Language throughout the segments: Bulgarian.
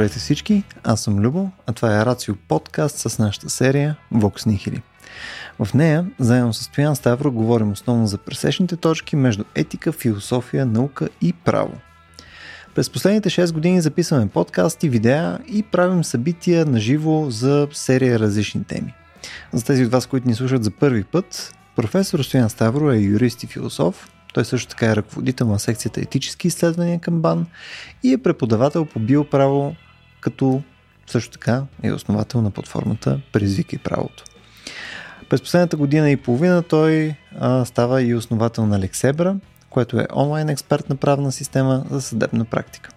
Здравейте всички, аз съм Любо, а това е Рацио подкаст с нашата серия Vox Nihili. В нея, заедно с Стоян Ставро, говорим основно за пресечните точки между етика, философия, наука и право. През последните 6 години записваме подкасти, видеа и правим събития на живо за серия различни теми. За тези от вас, които ни слушат за първи път, професор Стоян Ставро е юрист и философ, той също така е ръководител на секцията етически изследвания към БАН и е преподавател по биоправо, като също така е основател на платформата Презвики правото. През последната година и половина той а, става и основател на Лексебра, което е онлайн експертна правна система за съдебна практика.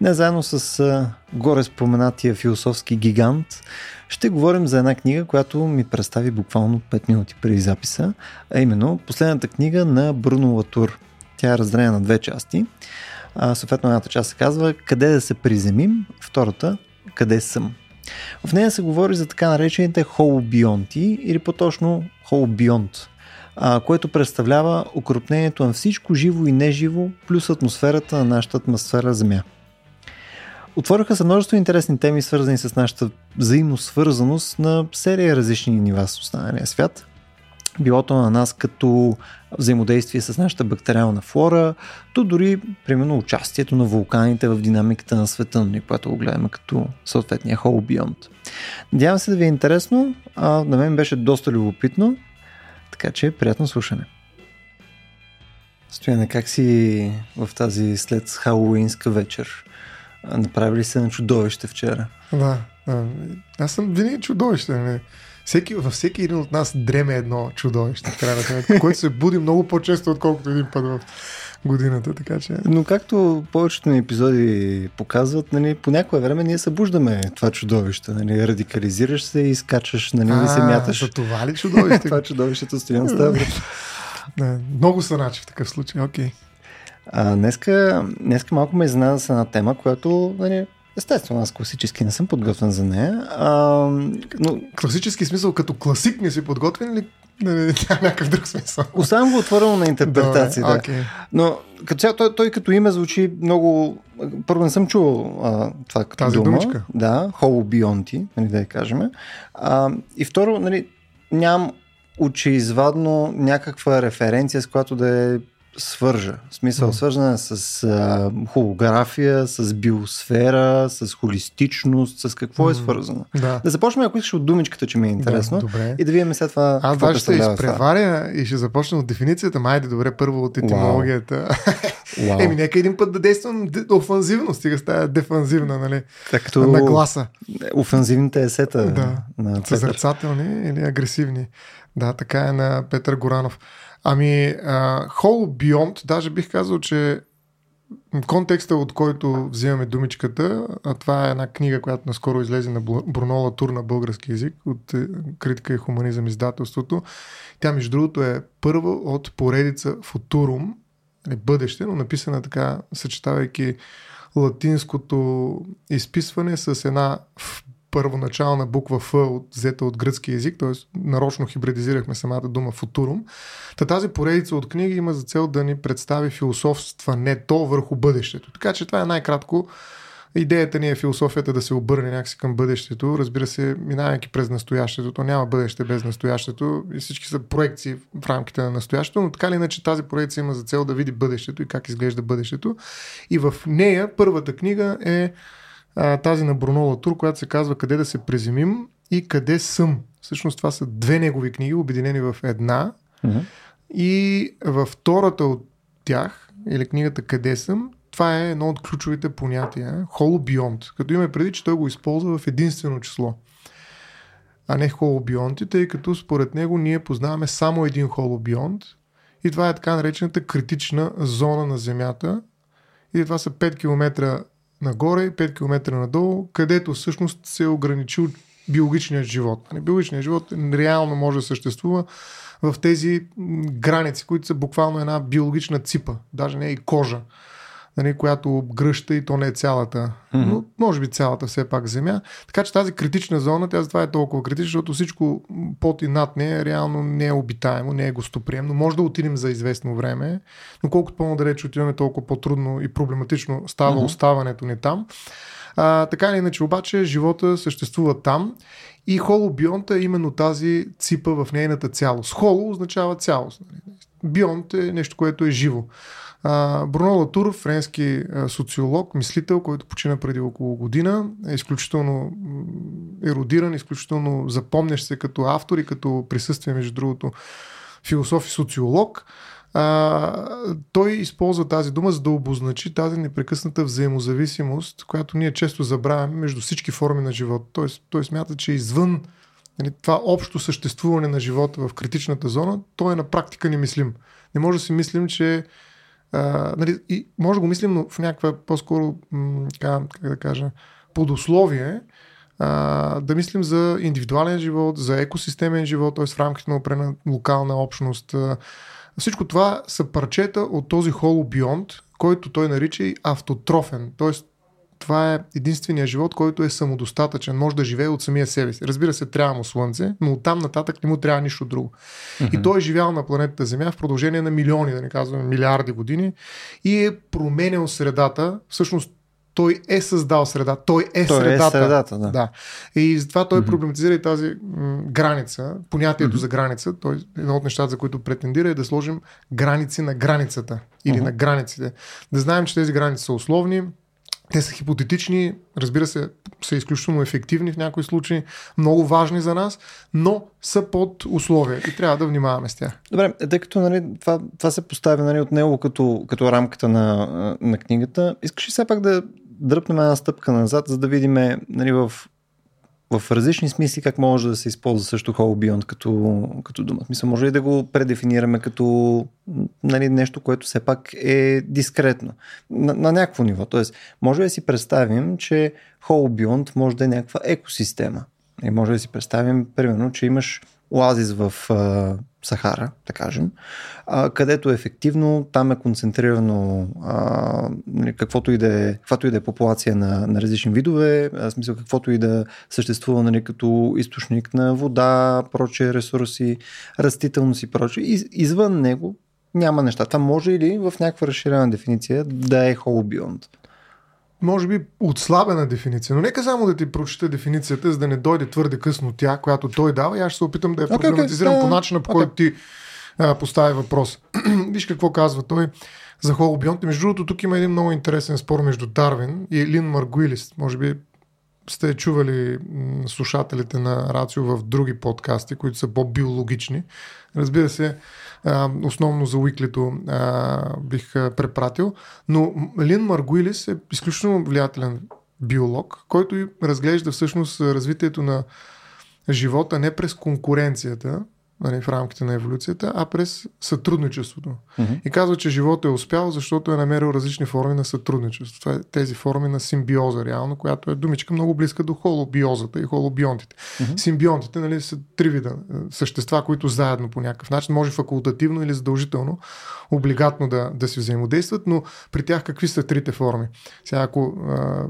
Не заедно с а, горе споменатия философски гигант ще говорим за една книга, която ми представи буквално 5 минути преди записа, а именно последната книга на Бруно Латур. Тя е разделена на две части. Съответно, едната част се казва Къде да се приземим, втората Къде съм. В нея се говори за така наречените холобионти или по-точно холобионт, което представлява укрупнението на всичко живо и неживо, плюс атмосферата на нашата атмосфера Земя. Отвориха се множество интересни теми, свързани с нашата взаимосвързаност на серия различни нива с останалия свят. Билото на нас като взаимодействие с нашата бактериална флора, то дори, примерно, участието на вулканите в динамиката на света, нали, което го гледаме като съответния холобионт. Надявам се да ви е интересно, а на мен беше доста любопитно, така че приятно слушане. Стояне, как си в тази след Халуинска вечер? Направили се на чудовище вчера. Да, да. Аз съм винаги чудовище. Не? Всеки, във всеки един от нас дреме едно чудовище, в крайна сметка, което се буди много по-често, отколкото един път в годината, така че... Но както повечето ни епизоди показват, нали, по някое време ние събуждаме това чудовище. Нали, радикализираш се и скачаш, нали, а, и се мяташ. За това ли чудовище? това чудовището стоян става. Не, много са начи в такъв случай, окей. Okay. А, днеска, днеска малко ме изненада с една тема, която нали, Естествено, аз класически не съм подготвен за нея. А, но... Класически смисъл, като класик не си подготвен или не, някакъв друг смисъл? Оставям го отворено на интерпретация. да. Okay. Но като цяло, той, той като име звучи много... Първо не съм чувал а, това като Тази дума. думичка? Да, холобионти, нали, да я кажем. А, и второ, нали, нямам очеизвадно някаква референция, с която да е свържа. В смисъл, mm. свързана с а, холография, с биосфера, с холистичност, с какво mm. е свързано. Да. да започнем, ако искаш от думичката, че ми е интересно. Да, добре. И да видим след това. Аз даже ще изпреваря и ще започна от дефиницията. Майде, добре, първо от етимологията. Wow. Еми, нека един път да действам офанзивно, стига стая дефанзивна, нали? Като на гласа. Офанзивните есета. Да. На Съзерцателни или агресивни. Да, така е на Петър Горанов. Ами, Whole Beyond, даже бих казал, че контекста, от който взимаме думичката, а това е една книга, която наскоро излезе на Брунола Тур на български язик от е, критика и хуманизъм издателството. Тя, между другото, е първа от поредица Футурум, или бъдеще, но написана така, съчетавайки латинското изписване с една първоначална буква Ф, взета от гръцки язик, т.е. нарочно хибридизирахме самата дума футурум. Та тази поредица от книги има за цел да ни представи философства не то върху бъдещето. Така че това е най-кратко. Идеята ни е философията да се обърне някакси към бъдещето. Разбира се, минавайки през настоящето, то няма бъдеще без настоящето и всички са проекции в рамките на настоящето, но така или иначе тази проекция има за цел да види бъдещето и как изглежда бъдещето. И в нея първата книга е а, тази на Бруно Латур, която се казва Къде да се преземим и Къде съм. Всъщност това са две негови книги, обединени в една. Mm-hmm. И във втората от тях, или книгата Къде съм, това е едно от ключовите понятия. Холобионт. Като има преди, че той го използва в единствено число а не холобионти, тъй като според него ние познаваме само един холобионт и това е така наречената критична зона на Земята и това са 5 км нагоре и 5 км надолу, където всъщност се е ограничил биологичният живот. Нали, биологичният живот реално може да съществува в тези граници, които са буквално една биологична ципа, даже не и кожа. Нали, която гръща и то не е цялата, mm-hmm. но може би цялата все пак земя. Така че тази критична зона, тя затова е толкова критична, защото всичко под и над нея реално не е обитаемо, не е гостоприемно. Може да отидем за известно време, но колкото по-надалеч отиваме, толкова по-трудно и проблематично става mm-hmm. оставането ни там. А, така или иначе, обаче, живота съществува там и холобионта е именно тази ципа в нейната цялост. Холо означава цялост. Нали? Бионт е нещо, което е живо. А, Бруно Латур, френски социолог, мислител, който почина преди около година, е изключително еродиран, изключително запомнящ се като автор и като присъствие, между другото, философ и социолог. А, той използва тази дума, за да обозначи тази непрекъсната взаимозависимост, която ние често забравяме между всички форми на живота. Тоест, той смята, че извън нали, това общо съществуване на живота в критичната зона, той е на практика немислим. Не може да си мислим, че а, нали, и може да го мислим, но в някаква по-скоро, м- как, да кажа, подусловие, а, да мислим за индивидуален живот, за екосистемен живот, т.е. в рамките на опрена локална общност. А, всичко това са парчета от този холобионт, който той нарича и автотрофен. Т.е. това е единствения живот, който е самодостатъчен, може да живее от самия себе си. Разбира се, трябва му слънце, но оттам нататък не му трябва нищо друго. Mm-hmm. И той е живял на планетата Земя в продължение на милиони, да не казваме милиарди години и е променял средата. Всъщност той е създал среда, той е той е средата. Е средата да. да. И затова той mm-hmm. проблематизира и тази м- граница, понятието mm-hmm. за граница. Той, едно от нещата, за които претендира е да сложим граници на границата или mm-hmm. на границите. Да знаем, че тези граници са условни, те са хипотетични, разбира се, са изключително ефективни в някои случаи, много важни за нас, но са под условия и трябва да внимаваме с тях. Добре, тъй като нали, това, това се поставя нали, от него като, като рамката на, на книгата, искаш ли все пак да дръпнем една стъпка назад, за да видим нали, в, в различни смисли как може да се използва също Whole Beyond като, като дума. Мисля, може ли да го предефинираме като нали, нещо, което все пак е дискретно на, на някакво ниво. Тоест, може да си представим, че Whole Beyond може да е някаква екосистема. И може да си представим, примерно, че имаш оазис в Сахара, да кажем, а, където ефективно там е концентрирано а, нали, каквото и да е, каквато и да е популация на, на различни видове, в смисъл каквото и да съществува нали, като източник на вода, прочие ресурси, растителност и прочие. Из, извън него няма неща. Там може или в някаква разширена дефиниция да е холобионт може би отслабена дефиниция. Но нека само да ти прочета дефиницията, за да не дойде твърде късно тя, която той дава и аз ще се опитам да я okay, проблематизирам okay, по начина, по okay. който ти а, поставя въпрос. Виж какво казва той за холобионт. Между другото, тук има един много интересен спор между Дарвин и Лин Маргуилис. Може би сте чували слушателите на Рацио в други подкасти, които са по-биологични. Разбира се, основно за Уиклито бих препратил, но Лин Маргуилис е изключително влиятелен биолог, който разглежда всъщност развитието на живота не през конкуренцията, нали, в рамките на еволюцията, а през сътрудничеството. Mm-hmm. И казва, че живота е успял, защото е намерил различни форми на сътрудничество. Това е тези форми на симбиоза, реално, която е думичка много близка до холобиозата и холобионтите. Mm-hmm. Симбионтите нали, са три вида е, същества, които заедно по някакъв начин, може факултативно или задължително, облигатно да, да си взаимодействат, но при тях какви са трите форми? Сега, ако а,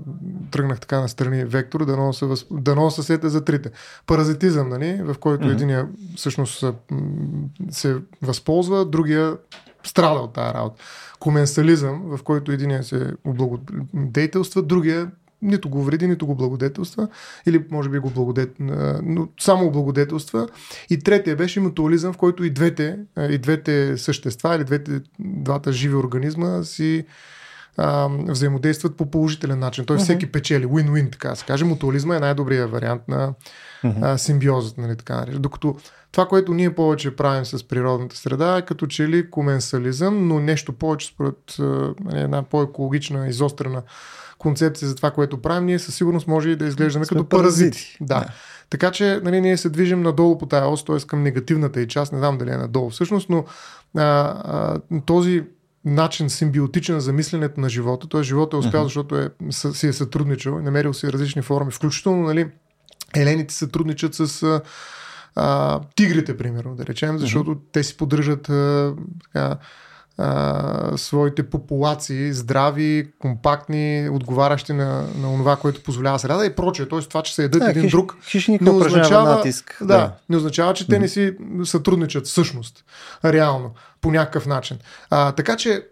тръгнах така на страни вектора, да носа, да носа сета за трите. Паразитизъм, нали, в който mm-hmm. единия всъщност се, възползва, другия страда от тази работа. Коменсализъм, в който един се облагодетелства, другия нито го вреди, нито го благодетелства, или може би го благодет... но само облагодетелства. И третия беше мутуализъм, в който и двете, и двете същества, или двете, двата живи организма си а, взаимодействат по положителен начин. Той uh-huh. всеки печели, win-win, така се каже. Мутуализма е най-добрият вариант на а, симбиозата, нали, така Докато това, което ние повече правим с природната среда е като че ли коменсализъм, но нещо повече според нали, една по-екологична, изострена концепция за това, което правим, ние със сигурност може и да изглеждаме Сме като паразити. паразити. Да. да. Така че нали, ние се движим надолу по тази ос, т.е. към негативната и част, не знам дали е надолу всъщност, но а, а, този начин симбиотичен за мисленето на живота. Той живота е успял, uh-huh. защото е, си е сътрудничал, намерил си различни форми, включително нали, елените сътрудничат с а, тигрите, примерно, да речем, защото uh-huh. те си поддържат а, така, а, своите популации, здрави, компактни, отговарящи на, на това, което позволява среда и прочее. Тоест това, че се ядат Да, един хищ- друг, не означава, натиск. Да, Да. не означава, че те не си сътрудничат всъщност, реално, по някакъв начин. А, така че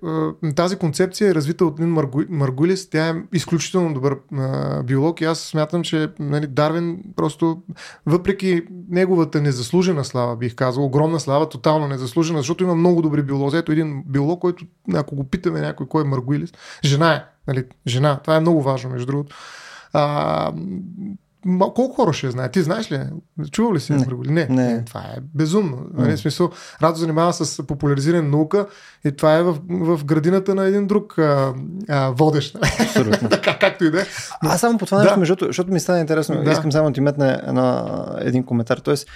тази концепция е развита от Лин Маргу... Маргулис. Тя е изключително добър биолог и аз смятам, че нали, Дарвин просто, въпреки неговата незаслужена слава, бих казал, огромна слава, тотално незаслужена, защото има много добри биолози. Ето един биолог, който, ако го питаме някой кой е Маргулис, жена е. Нали, жена. Това е много важно, между другото. А, колко хора ще знае? Ти знаеш ли? Чувал ли си Не. Не. Не. Това е безумно. Нали, в смисъл, Радо занимава с популяризиране на наука и това е в, в градината на един друг а, а, водещ. Абсолютно. така, както и да е. Аз само по това Да. нещо, другото, защото ми стана интересно, Да. искам само да ти метна един коментар. Тоест,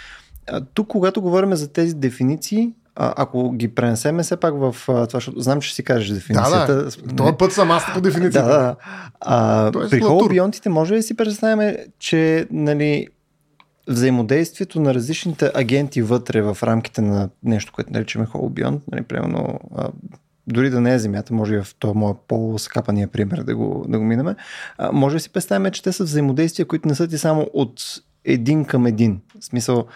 тук, когато говорим за тези дефиниции, а, ако ги пренесеме все пак в това, защото знам, че си кажеш Да, дефиницията. да. Този път съм аз по да, дефиницията. да. А, Тоест, при холобионтите може ли да си представим, че нали, взаимодействието на различните агенти вътре в рамките на нещо, което наричаме холобионт, нали, примерно дори да не е Земята, може и в този моят по-скапания пример да го, да го минеме, а, може да си представим, че те са взаимодействия, които не са ти само от един към един. В смисъл,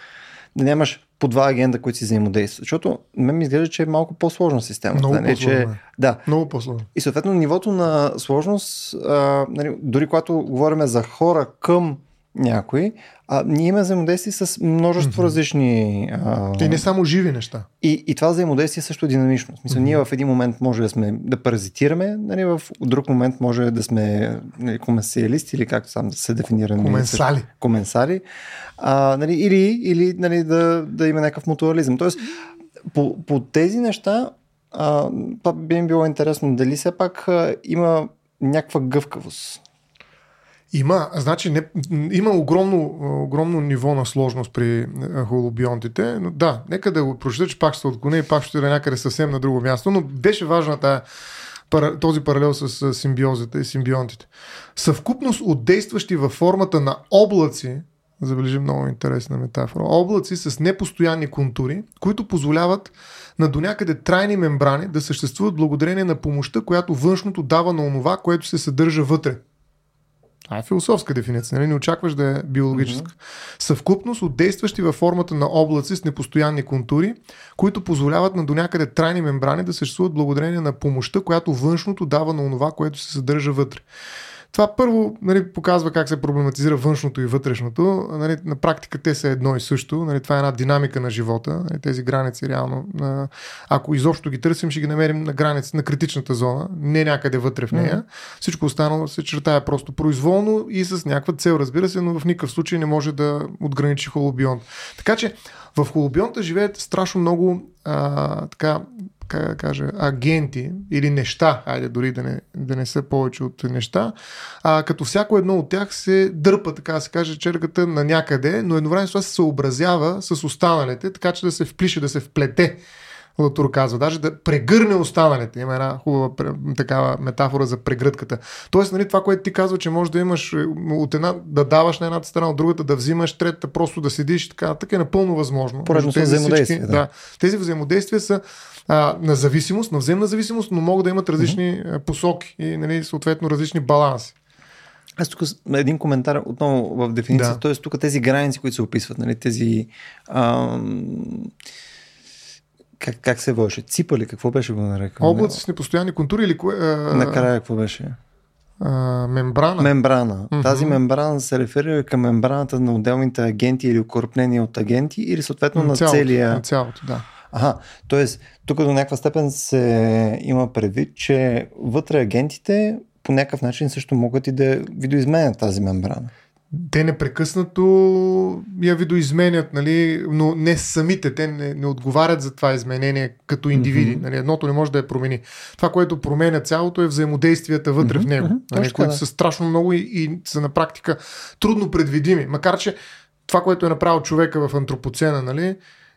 да нямаш по два агента, които си взаимодействат. Защото мен ми изглежда, че е малко по-сложна система. Много не, че, по-сложна е. да, Много по-сложно. и съответно нивото на сложност, а, нали, дори когато говорим за хора към някой, а, ние имаме взаимодействие с множество Мгм. различни. А, И не само живи неща. и, и това взаимодействие също е динамично. В смисъл, ние в един момент може да сме да паразитираме, нали, в друг момент може да сме нали, коменсиалисти или както сам да се дефинира. нали, Коменсали. също- Коменсари. А, нали, или или нали, да, да има някакъв мутуализъм. Тоест, по, по тези неща, а, би ми било интересно. Дали все пак а, има някаква гъвкавост? Има, значи не, има огромно, огромно ниво на сложност при е, холобионтите, но да, нека да го прочета, че пак ще отклоня и пак ще да някъде съвсем на друго място, но беше важна тая, този паралел с а, симбиозата и симбионтите. Съвкупност от действащи във формата на облаци, забележи много интересна метафора, облаци с непостоянни контури, които позволяват на до някъде трайни мембрани да съществуват благодарение на помощта, която външното дава на онова, което се съдържа вътре. Това е философска дефиниция, нали? не очакваш да е биологическа. Mm-hmm. Съвкупност от действащи във формата на облаци с непостоянни контури, които позволяват на до някъде трайни мембрани да съществуват благодарение на помощта, която външното дава на онова, което се съдържа вътре. Това първо нали, показва как се проблематизира външното и вътрешното. Нали, на практика те са едно и също. Нали, това е една динамика на живота. Нали, тези граници реално, а, ако изобщо ги търсим, ще ги намерим на граници, на критичната зона, не някъде вътре в нея. Mm-hmm. Всичко останало се чертая просто произволно и с някаква цел, разбира се, но в никакъв случай не може да отграничи холобионт. Така че в холобионта живеят страшно много а, така, как да кажа, агенти или неща, айде дори да не, да не са повече от неща, а, като всяко едно от тях се дърпа, така да се каже, черката на някъде, но едновременно това се съобразява с останалите, така че да се вплише, да се вплете. Латур казва, даже да прегърне останалите. Има една хубава такава метафора за прегръдката. Тоест, нали, това, което ти казва, че може да имаш е, от една, да даваш на едната страна, от другата да взимаш, третата просто да седиш, така, така е напълно възможно. Поредно тези взаимодействия, всички- да. да. Тези взаимодействия са а, на зависимост, на взаимна зависимост, но могат да имат различни mm-hmm. посоки и нали, съответно различни баланси. Аз тук един коментар отново в дефиницията. Да. Тоест тук тези граници, които се описват, нали, тези... Ам... Как, как се водеше? Ципа ли? Какво беше го нарекал? Облаци с непостоянни контури или кое? А, Накрая какво беше? а, мембрана. Мембрана. Мгм. Тази мембрана се реферира към мембраната на отделните агенти или укрупнения от агенти или съответно на, цялото, целия... на цялото, да. Ага, т.е. тук до някаква степен се има предвид, че вътре агентите по някакъв начин също могат и да видоизменят тази мембрана. Те непрекъснато я видоизменят, нали, но не самите. Те не, не отговарят за това изменение като индивиди. Мгм. Нали, едното не може да я промени. Това, което променя цялото е взаимодействията вътре Мгм, в него, мгм, нали, които да. са страшно много и, и са на практика трудно предвидими. Макар, че това, което е направил човека в антропоцена, нали,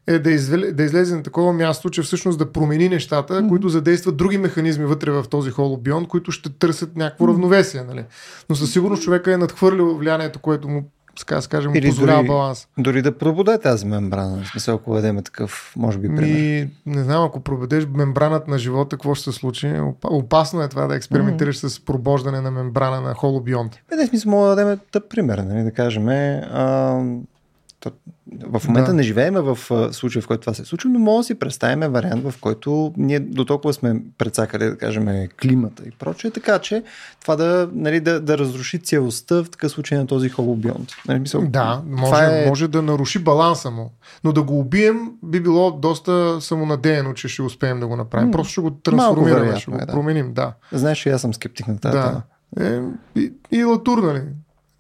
е да, извеле, да излезе на такова място, че всъщност да промени нещата, mm-hmm. които задействат други механизми вътре в този холобион, които ще търсят някакво mm-hmm. равновесие. Нали. Но със сигурност човека е надхвърлил влиянието, което му така да Или позволява дори, баланс. Дори да пробуде тази мембрана, в смисъл, ако ведеме такъв, може би, пример. Ми, не знам, ако пробедеш мембраната на живота, какво ще се случи? Опасно е това да експериментираш mm-hmm. с пробождане на мембрана на холобионт. Е, не, смисъл, мога да дадем тъп пример, нали, да кажем, а, в момента да. не живеем в случай, в който това се случва, но може да си представим вариант, в който ние до толкова сме предсакали, да кажем, климата и прочее, така че това да, нали, да, да разруши цялостта в такъв случай на този холобионт. Нали, мисъл, да, може, е... може да наруши баланса му, но да го убием би било доста самонадеяно, че ще успеем да го направим. М- Просто ще го трансформираме, ще го е, да. променим. Да. Знаеш, аз съм скептик на тази. Да. Е, и, и латур, нали?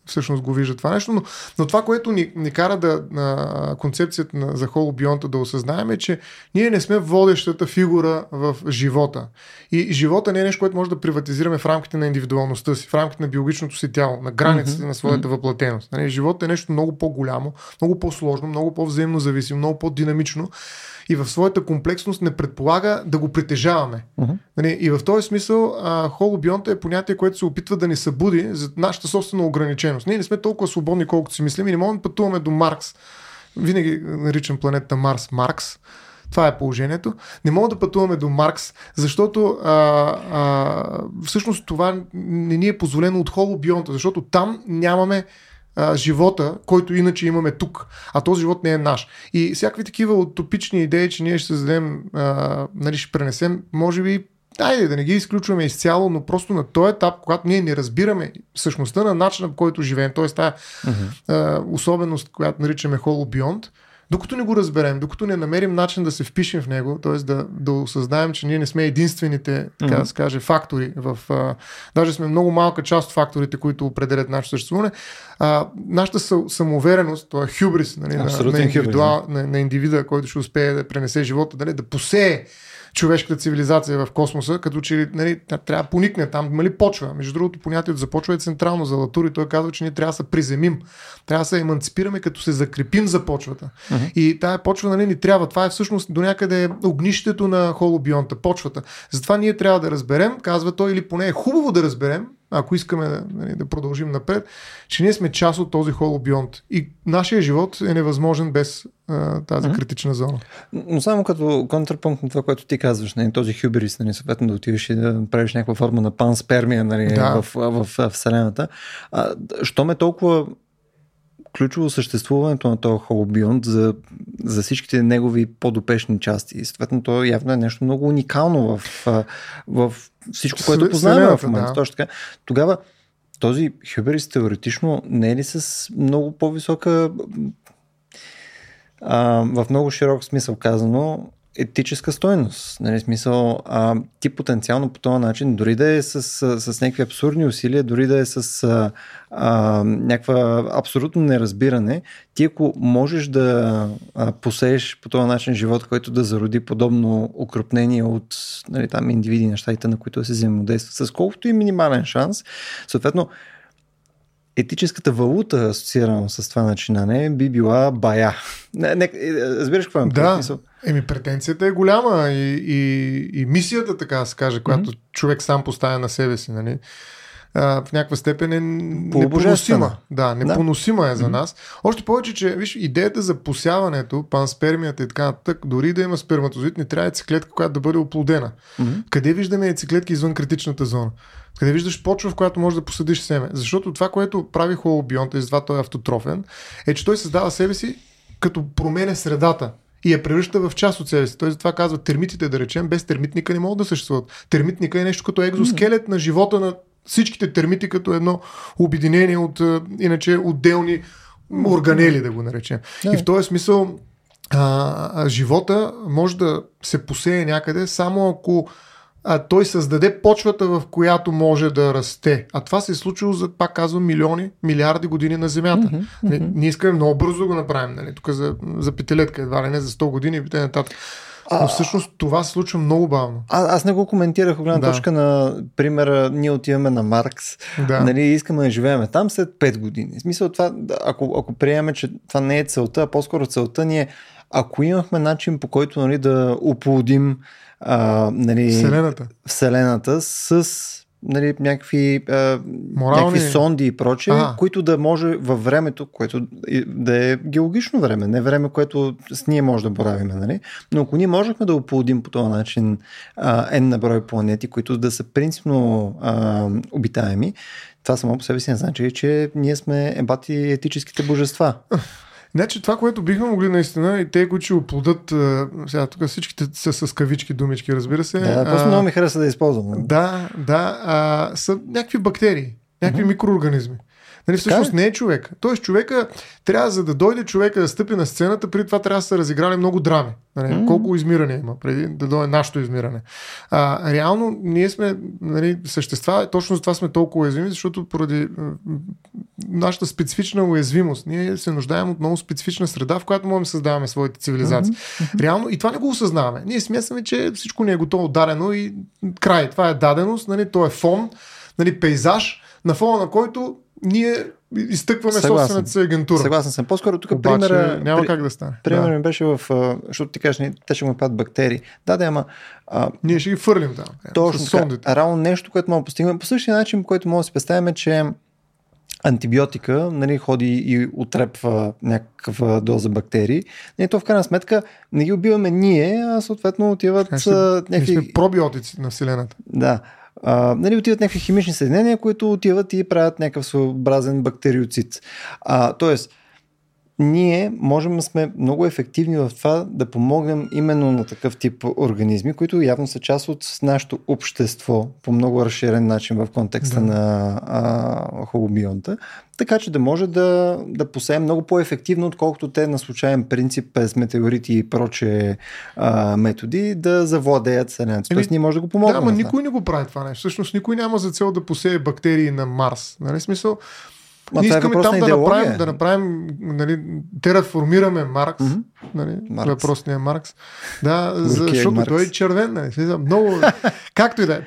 Всъщност го вижда това нещо, но, но това, което ни, ни кара да на концепцията на, за холобионта да осъзнаем е, че ние не сме водещата фигура в живота. И живота не е нещо, което може да приватизираме в рамките на индивидуалността си, в рамките на биологичното си тяло, на границите mm-hmm. на своята въплатеност. Нали, живота е нещо много по-голямо, много по-сложно, много по-взаимно зависимо, много по-динамично и в своята комплексност не предполага да го притежаваме. Uh-huh. Нали, и в този смисъл холобионта е понятие, което се опитва да ни събуди за нашата собствена ограниченост. Ние не сме толкова свободни, колкото си мислим и не можем да пътуваме до Маркс. Винаги наричам планетата Марс Маркс. Това е положението. Не мога да пътуваме до Маркс, защото а, а, всъщност това не ни е позволено от холобионта, защото там нямаме а, живота, който иначе имаме тук. А този живот не е наш. И всякакви такива утопични идеи, че ние ще създадем, а, нали, ще пренесем, може би Айде да не ги изключваме изцяло, но просто на този етап, когато ние не разбираме същността на начина, по който живеем, т.е. тази uh-huh. особеност, която наричаме холобионт, докато не го разберем, докато не намерим начин да се впишем в него, т.е. Да, да осъзнаем, че ние не сме единствените, така mm-hmm. да се каже, фактори в... А, даже сме много малка част от факторите, които определят нашето съществуване. А, нашата самоувереност, това е хюбрис нали, на, на, индивидуал, на, на индивида, който ще успее да пренесе живота, нали, да посее човешката цивилизация в космоса, като че нали, трябва да поникне там, има ли почва. Между другото, понятието започва е централно за Латури. Той казва, че ние трябва да се приземим, трябва да се еманципираме, като се закрепим за почвата. Uh-huh. И тая почва нали, ни трябва. Това е всъщност до някъде огнището на холобионта, почвата. Затова ние трябва да разберем, казва той, или поне е хубаво да разберем, ако искаме нали, да продължим напред, че ние сме част от този холобионт. И нашия живот е невъзможен без а, тази mm-hmm. критична зона. Но само като контрапункт на това, което ти казваш, нали, този хюберис, нали, съответно да отидеш и да правиш някаква форма на панспермия нали, да. в, в, в, в Вселената. А, що ме толкова ключово съществуването на този холобионт за, за всичките негови подопешни части. И съответно, то явно е нещо много уникално в, в всичко, което познаваме в момента. Да. Точно така. Тогава този Хюберис теоретично не е ли с много по-висока а, в много широк смисъл казано, етическа стойност. Нали, смисъл, а, ти потенциално по този начин, дори да е с, с, с някакви абсурдни усилия, дори да е с а, а, някаква абсолютно неразбиране, ти ако можеш да а, посееш по този начин живот, който да зароди подобно укрупнение от нали, там индивиди, нещата, на които се взаимодейства, с колкото и минимален шанс, съответно, етическата валута, асоциирана с това начинане, би била бая. Не, не, разбираш какво е Да, еми претенцията е голяма и, и, и мисията, така да се каже, която mm-hmm. човек сам поставя на себе си, нали? а, в някаква степен е непоносима. Да, непоносима да. е за mm-hmm. нас. Още повече, че виж, идеята за посяването, панспермията и така нататък, дори да има сперматозит, не трябва яйцеклетка, която да бъде оплодена. Mm-hmm. Къде виждаме яйцеклетки извън критичната зона? Къде виждаш почва, в която можеш да посадиш семе? Защото това, което прави холобионта, и затова той е автотрофен, е, че той създава себе си като променя средата и я превръща в част от себе си. Той затова казва термитите, да речем, без термитника не могат да съществуват. Термитника е нещо като екзоскелет mm. на живота на всичките термити като едно обединение от иначе отделни органели, да го наречем. Yeah. И в този смисъл а, а, живота може да се посее някъде само ако а, той създаде почвата, в която може да расте. А това се е случило за, пак казвам, милиони, милиарди години на Земята. Mm-hmm, mm-hmm. Ние искаме много бързо да го направим. Нали? Тук за, за петилетка, едва ли не за 100 години и нататък. Но всъщност това се случва много бавно. А, аз не го коментирах от гледна да. точка на примера, ние отиваме на Маркс, да. нали, искаме да живеем там след 5 години. В смисъл това, ако, ако приемем, че това не е целта, а по-скоро целта ни е, ако имахме начин по който нали, да оплодим а, нали, Вселената. Вселената с нали, някакви, а, Морални- някакви сонди и прочее, Ага. които да може във времето, което да е геологично време, не време, което с ние може да боравиме. Нали? Но ако ние можехме да оплодим по този начин а, N на брой планети, които да са принципно а, обитаеми, това само по себе си не значи, че ние сме ебати етическите божества. Значи това, което бихме могли наистина и те, които ще оплодат, а, сега тук всичките са с кавички, думички, разбира се. Да, просто много ми хареса да използвам. Да, да, а, са някакви бактерии, някакви микроорганизми. Нали, всъщност не е човек. Тоест човека трябва, за да дойде човека да стъпи на сцената, преди това трябва да са разиграли много драми. Нали, Колко измиране има преди да дойде нашето измиране. А, реално ние сме нали, същества, точно за това сме толкова уязвими, защото поради нашата специфична уязвимост, ние се нуждаем от много специфична среда, в която можем да създаваме своите цивилизации. Реално и това не го осъзнаваме. Ние смятаме, че всичко ни е готово дадено и край. Това е даденост, нали, то е фон, нали, пейзаж, на фона на който ние изтъкваме Съгласен. собствената си агентура. Съгласен съм. По-скоро тук Обаче примера... няма при- как да стане. Примерно Да. ми беше в... Защото ти кажеш, те ще му падат бактерии. Да, да, ама... А, Ние ще ги фърлим там. е, точно с сондите. А равно нещо, което мога да постигнем. По същия начин, който мога да си представим, е, че антибиотика нали, ходи и отрепва някаква доза бактерии. Не, то в крайна сметка не ги убиваме ние, а съответно отиват ще- а, Ние някакви... сме пробиотици на Вселената. Да. А, нали, отиват някакви химични съединения, които отиват и правят някакъв своеобразен бактериоцит. А, тоест, ние можем да сме много ефективни в това да помогнем именно на такъв тип организми, които явно са част от нашето общество по много разширен начин в контекста Да. на а, холобионта, така че да може да, да посеем много по-ефективно, отколкото те на случайен принцип, без метеорити и проче а, методи, да завладеят Вселената. Тоест ние може да го помогнем. Да, ама никой не го прави това нещо. Всъщност никой няма за цел да посее бактерии на Марс. Нали? Смисъл, Ма ние е искаме там да идеология. направим, да направим нали, тераформираме Маркс. Мгм. Нали, Маркс. Въпросния Маркс. Да, за, защото Маркс. той е червен. Нали, много... Както и да е.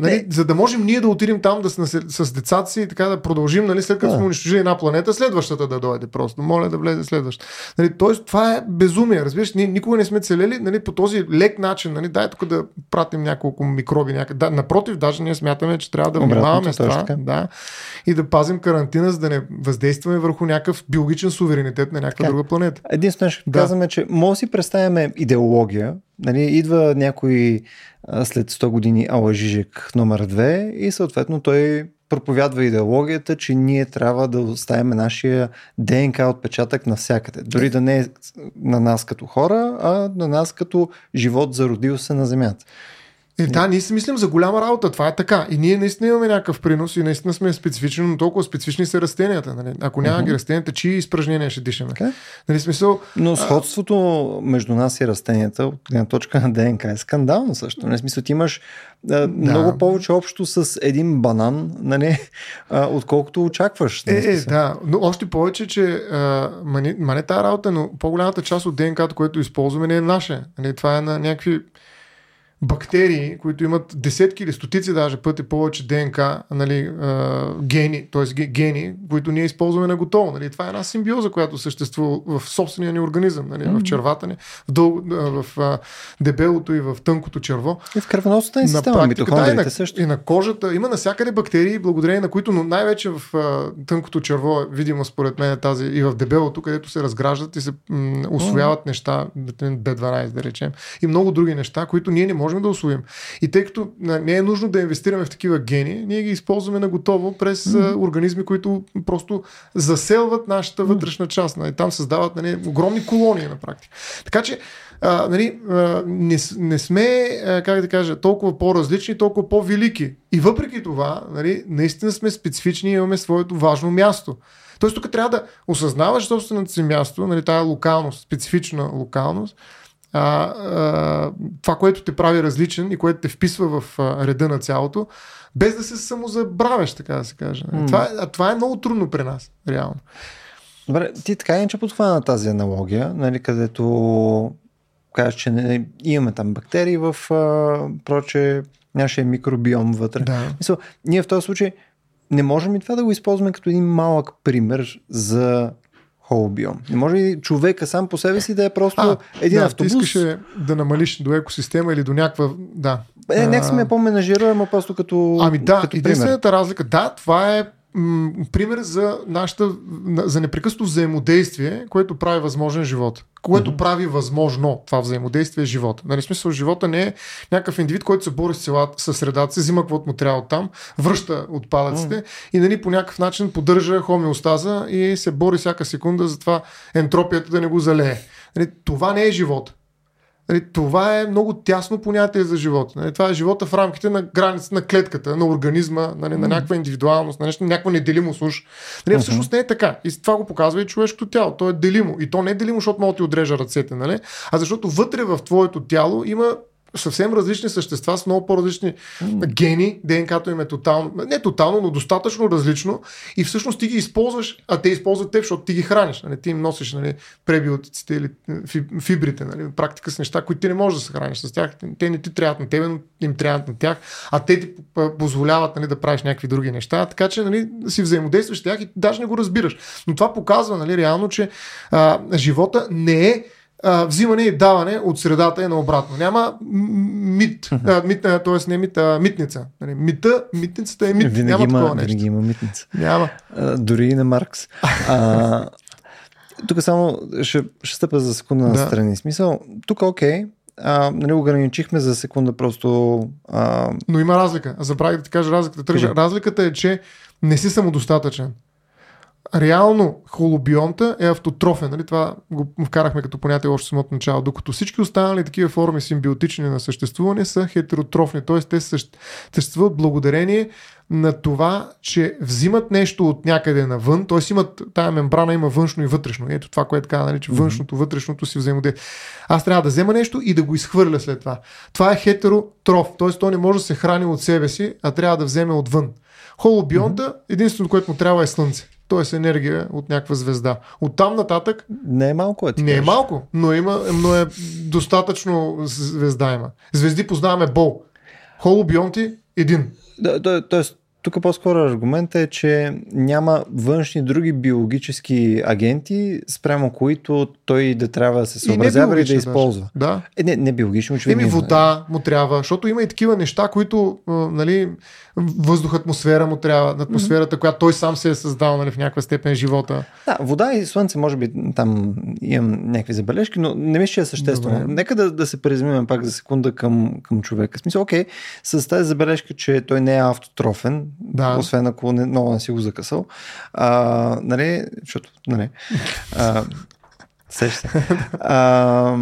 Нали, за да можем ние да отидем там да с, с децата си и така да продължим, нали, след като Да. сме унищожили една планета, следващата да дойде просто. Моля да влезе следващата. Нали, тоест, това е безумие. Разбираш, ние никога не сме целели нали, по този лек начин. Нали, дай тук да пратим няколко микроби някъде. Да, напротив, даже ние смятаме, че трябва да внимаваме с това. Да, и да пазим карантина, за да не въздействаме върху някакъв биологичен суверенитет на някаква Така. друга планета. Единствено нещо Да. казваме, че може да си представяме идеология. Нали, идва някой след 100 години Ала Жижек номер 2 и съответно той проповядва идеологията, че ние трябва да оставим нашия ДНК отпечатък навсякъде. Дори да не е на нас като хора, а на нас като живот зародил се на Земята. Е, да, ние си мислим за голяма работа, това е така. И ние наистина имаме някакъв принос и наистина сме специфични, но толкова специфични са растенията. Нали? Ако няма ги растенията, чии изпражнения ще дишаме? Така е. Нали, смисъл, Но сходството между нас и растенията от гледна точка на ДНК е скандално също. Не смисъл, ти имаш а, много повече общо с един банан, нали, а, отколкото очакваш. Е, нали, е, да, но още повече, че а, ма, не, ма не тази работа, но по-голямата част от ДНК-то, което използваме, не е наше. Нали, това е на някакви бактерии, които имат десетки или стотици даже пъти повече ДНК, нали, гени, т.е. гени, които ние използваме на готово. Нали. Това е една симбиоза, която съществува в собствения ни организъм, нали, в червата ни, в, дъл, в дебелото и в тънкото черво. И в кръвоносната ни На система, практика, да, и на, също. и на кожата. Има навсякъде бактерии, благодарение на които, но най-вече в тънкото черво, е видимо според мен е тази и в дебелото, където се разграждат и се м, освояват неща, витамин B12 да речем, и много други неща, които ние не можем да освоим. И тъй като не е нужно да инвестираме в такива гени, ние ги използваме на готово през а, организми, които просто заселват нашата вътрешна част. Нали? Там създават нали, огромни колонии на практика. Така че а, нали, а, не, не сме, а, как да кажа, толкова по-различни, толкова по-велики. И въпреки това, нали, наистина сме специфични и имаме своето важно място. Тоест тук трябва да осъзнаваш собственото си място, нали, тая локалност, специфична локалност, а, а, това, което те прави различен и което те вписва в а, реда на цялото, без да се самозабравяш, така да се каже. Mm. Това, е, а това е много трудно при нас, реално. Добре, ти така иначе подхвана тази аналогия, нали, където кажеш, че не, имаме там бактерии в а, проче нашия микробиом вътре. Да. Мисъл, ние в този случай не можем ли това да го използваме като един малък пример за холобиом? Не може ли човека сам по себе си да е просто един да, автобус? Ти искаш да намалиш до екосистема или до някаква... Да. Е, нека сме по-менажируемо, просто като. Ами да, като единствената разлика, да, това е м- пример за нашата, за непрекъснато взаимодействие, което прави възможен живот. Което mm-hmm. прави възможно това взаимодействие живота. Нали, смисъл, живота не е някакъв индивид, който се бори с, с средата си, взима каквото му трябва от там, връща отпадъците mm-hmm. и нали, по някакъв начин поддържа хомеостаза и се бори всяка секунда за това ентропията да не го залее. Нали, това не е живот. Нали, това е много тясно понятие за живота. Нали, това е живота в рамките на границата на клетката, на организма, нали, на някаква индивидуалност, на нещо, някаква неделимост уж. Нали, uh-huh. Всъщност не е така. И това го показва и човешкото тяло. То е делимо. И то не е делимо, защото мога да ти отрежа ръцете, нали? а защото вътре в твоето тяло има съвсем различни същества с много по-различни mm. гени. ДНК-то им е тотално, не тотално, но достатъчно различно. И всъщност ти ги използваш, а те използват теб, защото ти ги храниш. Нали? Ти им носиш нали, пребиотиците или фибрите. Нали? Практика с неща, които ти не можеш да се храниш с тях. Те не ти трябват на тебе, но им трябват на тях. А те ти позволяват нали, да правиш някакви други неща. Така че нали, си взаимодействаш с тях и даже не го разбираш. Но това показва нали, реално, че а, живота не е а, взимане и даване от средата е наобратно. Няма мит, а, мит т.е. не мит, а митница. Нали, мита, митницата е мит. Винаги Няма има, такова нещо. Винаги има митница. Няма. А, дори и на Маркс. А, тук само ще, ще стъпя за секунда на Да. страни. Смисъл, тук окей, а, нали, ограничихме за секунда просто а, Но има разлика. Забравих да ти кажа разликата. Разликата е, че не си самодостатъчен. Реално холобионта е автотрофен. Нали? Това го вкарахме като понятие още самото начало. Докато всички останали такива форми симбиотични на съществуване са хетеротрофни. Т.е. те същ- съществуват благодарение на това, че взимат нещо от някъде навън, т.е. имат, тая мембрана има външно и вътрешно. Ето това, което каза, нали, че външното, вътрешното си взаимодействие. Аз трябва да взема нещо и да го изхвърля след това. Това е хетеротроф, т.е. той не може да се храни от себе си, а трябва да вземе отвън. Холобионта, единственото, което му трябва е слънце. Т.е. енергия от някаква звезда. От там нататък не е малко. Ти не е малко, но, има, но е достатъчно звезда има. Звезди познаваме Бол. Холобионти един. Да, да, тоест, тук по-скоро аргумент е, че няма външни други биологически агенти, спрямо които той да трябва да се И съобразява и да биологични използва. Да. Е, не, не биологично, очевидно. Еми вода му трябва, защото има и такива неща, които, нали, въздух, атмосфера му трябва, атмосферата, която той сам се е създал, нали, в някаква степен живота. Да, вода и слънце, може би там имам някакви забележки, но не мисля, че е съществено. Добре. Нека да, да се преземем пак за секунда към, към човека. В смисъл, окей, с тази забележка, че той не е автотрофен, Да. освен ако не, много не си го закъсал. А, нали, защото, нали, а, сеща се. А,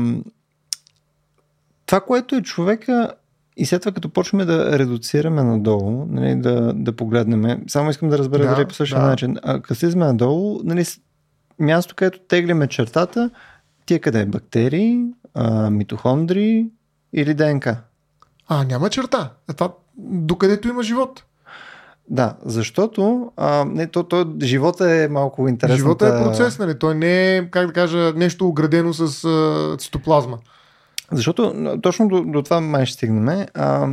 това, което е човека и след това, като почваме да редуцираме надолу, нали, да, да погледнем, само искам да разбера Да, дали е по същия да. начин. А, като слизаме надолу, нали, място, където теглиме чертата, ти е къде? Бактерии, а, митохондри или ДНК? А, няма черта. А това, докъдето има живот. Да, защото а, не, то, то, живота е малко интересен. Живота е процес, нали? Той не е, как да кажа, нещо оградено с а, цитоплазма. Защото точно до, до това май ще стигнем. А,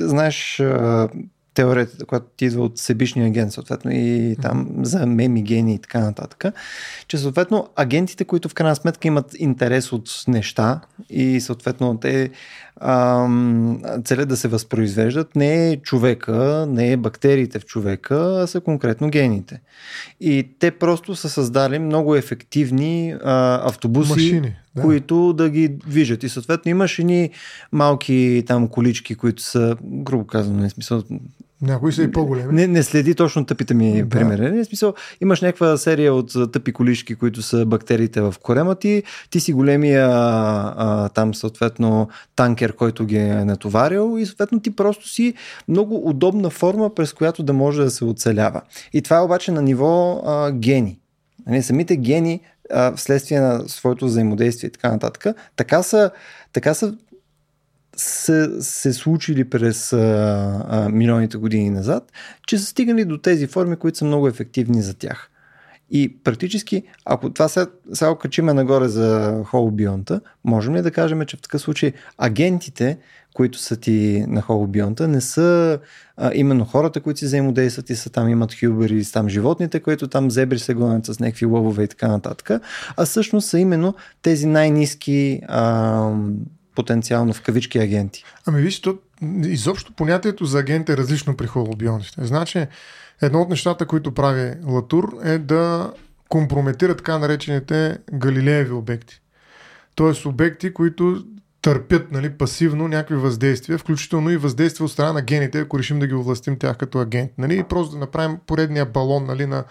знаеш теорията, която ти идва от себичния агент, съответно, и там за меми, гени и така нататък, че съответно агентите, които в крайна сметка имат интерес от неща и съответно те ам, целят да се възпроизвеждат, не е човека, не е бактериите в човека, а са конкретно гените. И те просто са създали много ефективни а, автобуси, Машини, да. които да ги движат. И съответно имаш едни малки там колички, които са, грубо казано, не смисъл, Някои са и по-големи. не, не следи точно тъпите ми Да. примери. Не, смисъл, имаш някаква серия от тъпи колички, които са бактериите в корема ти, ти си големия а, там съответно танкер, който ги е натоварил и съответно ти просто си много удобна форма, през която да може да се оцелява. И това е обаче на ниво а, гени. Нали, самите гени а, вследствие на своето взаимодействие и така нататък, така са, така са се, се случили през а, а, милионите години назад, че са стигнали до тези форми, които са много ефективни за тях. И практически, ако това сега, качиме нагоре за холобионта, можем ли да кажем, че в такъв случай агентите, които са ти на холобионта, не са а, именно хората, които си взаимодействат и са там, имат хюбери, там животните, които там зебри се гонят с някакви лъвове и така нататък, а всъщност са именно тези най-низки а, потенциално в кавички агенти? Ами виж, то, изобщо понятието за агент е различно при холобионтите. Значи, едно от нещата, които прави Латур е да компрометира така наречените галилееви обекти. Тоест обекти, които търпят нали, пасивно някакви въздействия, включително и въздействия от страна на гените, ако решим да ги овластим тях като агент. Нали, и просто да направим поредния балон нали, на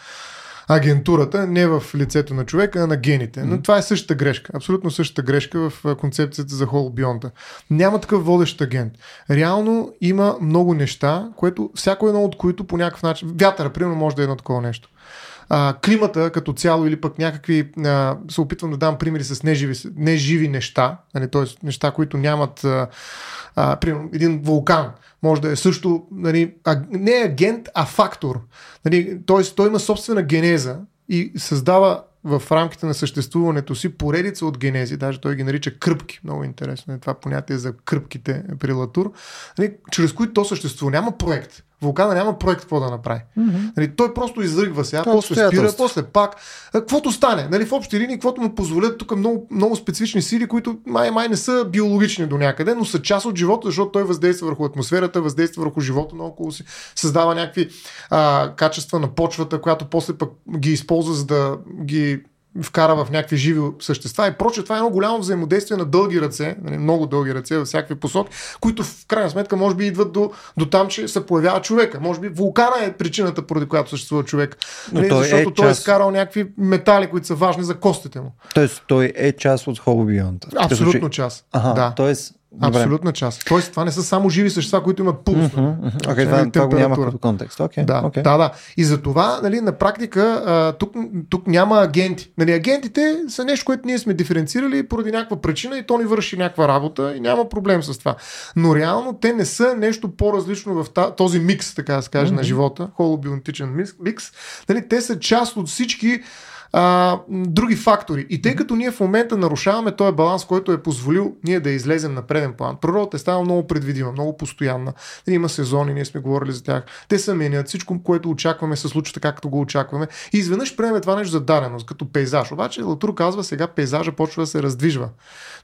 агентурата, не в лицето на човека, а на гените. Но това е същата грешка. Абсолютно същата грешка в концепцията за холобионта. Няма такъв водещ агент. Реално има много неща, което, всяко едно от които по някакъв начин. Вятъра, примерно, може да е едно такова нещо а, климата като цяло или пък някакви, а, се опитвам да дам примери с неживи, неживи неща, нали, т.е. неща, които нямат, а, а, примерно един вулкан, може да е също, нали, а, не агент, а фактор. Нали, т.е. той има собствена генеза и създава в рамките на съществуването си поредица от генези, даже той ги нарича кръпки, много интересно е това понятие за кръпките при Латур, нали, чрез които то съществува. Няма проект. Вулкана няма проект какво да направи. Mm-hmm. Нали, той просто изръгва сега, Това после спира, после пак. Каквото стане, нали, в общи линии, каквото му позволят тук много, много специфични сили, които май, май не са биологични до някъде, но са част от живота, защото той въздейства върху атмосферата, въздейства върху живота наоколо си, създава някакви а, качества на почвата, която после пък ги използва, за да ги вкара в някакви живи същества и проче. Това е едно голямо взаимодействие на дълги ръце, нали, много дълги ръце във всякакви посоки, които в крайна сметка може би идват до, до там, че се появява човека. Може би вулкана е причината, поради която съществува човек. Нали, той защото е той част... е скарал някакви метали, които са важни за костите му. Тоест той е част от холобионта. Абсолютно част. Ага, да. Тоест Добре. Абсолютна част. Тоест, това не са само живи същества, които имат пулс. Mm-hmm. Okay, това, това го няма като контекст. Okay, да, okay. да, да. И за това, нали, на практика, а, тук, тук няма агенти. Нали, агентите са нещо, което ние сме диференцирали поради някаква причина и то ни върши някаква работа и няма проблем с това. Но реално те не са нещо по-различно в този микс, така да се каже, mm-hmm. на живота, холобионтичен микс. Нали, те са част от всички а, други фактори. И тъй като ние в момента нарушаваме този баланс, който е позволил ние да излезем на преден план, природата е станала много предвидима, много постоянна. Има сезони, ние сме говорили за тях. Те се менят, всичко, което очакваме, се случва така, както го очакваме. И изведнъж приеме това нещо за даденост, като пейзаж. Обаче Латур казва, сега пейзажа почва да се раздвижва.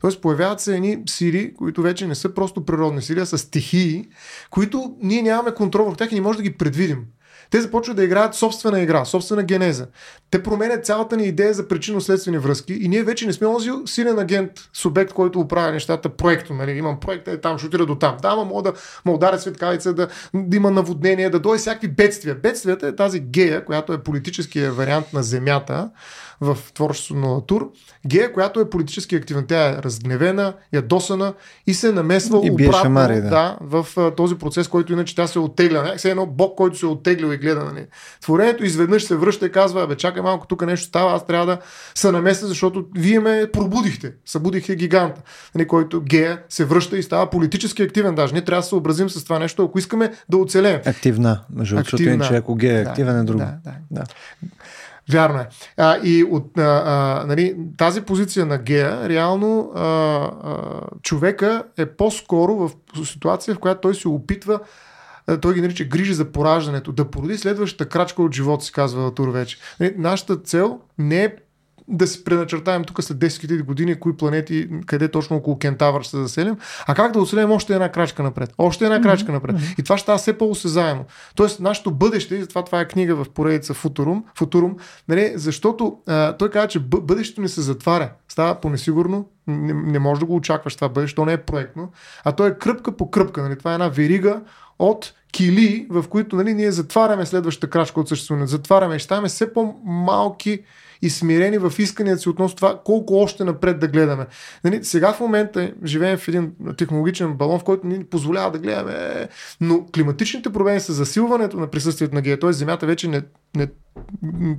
Тоест появяват се едни сили, които вече не са просто природни сили, а са стихии, които ние нямаме контрол върху тях и не можем да ги предвидим. Те започват да играят собствена игра, собствена генеза. Те променят цялата ни идея за причинно-следствени връзки и ние вече не сме онзи силен агент, субект, който оправя нещата проекто. Нали? Имам проект, е, там отида до там. Да, мога да ме ударя светкавица, да, да има наводнение, да дойде всякакви бедствия. Бедствията е тази гея, която е политическия вариант на Земята, в творчеството на Латур. Гея, която е политически активна. Тя е разгневена, ядосана и се намесва и обратно шамари, да. Да, в uh, този процес, който иначе тя се оттегля. Все едно Бог, който се е оттеглил и гледа на нея. Творението изведнъж се връща и казва, бе, чакай малко, тук нещо става, аз трябва да се намеся, защото вие ме пробудихте. Събудихте гиганта, нали, който Гея се връща и става политически активен. Даже ние трябва да се образим с това нещо, ако искаме да оцелеем. Активна, между защото че ако Гея е активен да, е друго. Да, да. да. Вярно е. А, и от а, а, нали, тази позиция на Гея, реално а, а, човека е по-скоро в ситуация, в която той се опитва той ги нарича грижи за пораждането, да породи следващата крачка от живота си, казва Тур вече. Нали, нашата цел не е да си преначертаем тук след 10 години кои планети, къде точно около Кентавър ще се заселим, а как да оцелем още една крачка напред. Още една крачка напред. И това ще става все по-осезаемо. Тоест, нашето бъдеще, и затова това е книга в поредица Футурум, Футурум нали, защото а, той казва, че бъдещето ни се затваря. Става по-несигурно, не, не можеш да го очакваш това бъдеще, то не е проектно, а то е кръпка по кръпка. Нали? Това е една верига от кили, в които нали, ние затваряме следващата крачка от съществуването. Затваряме и ставаме все по-малки и смирени в исканията си относно това колко още напред да гледаме. Нали, сега в момента живеем в един технологичен балон, в който ни позволява да гледаме, но климатичните проблеми с засилването на присъствието на гея, т.е. Земята вече не, не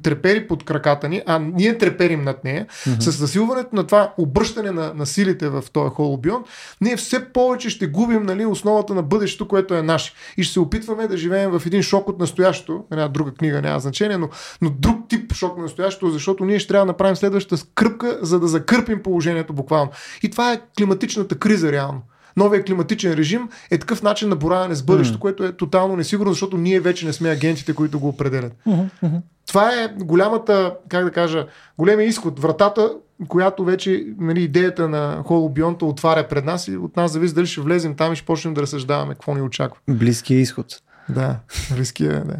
трепери под краката ни, а ние треперим над нея, mm-hmm. с засилването на това обръщане на, на силите в този холобион, ние все повече ще губим нали, основата на бъдещето, което е наше. И ще се опитваме да живеем в един шок от настоящето, една друга книга няма значение, но, но друг тип шок на настоящето, защото ние ще трябва да направим следващата скръпка, за да закърпим положението буквално. И това е климатичната криза реално новия климатичен режим е такъв начин на бораване с бъдещето, mm. което е тотално несигурно, защото ние вече не сме агентите, които го определят. Mm-hmm. Това е голямата, как да кажа, големия изход, вратата която вече нали, идеята на холобионта отваря пред нас и от нас зависи дали ще влезем там и ще почнем да разсъждаваме какво ни очаква. Близкия изход. Да, близкия, да.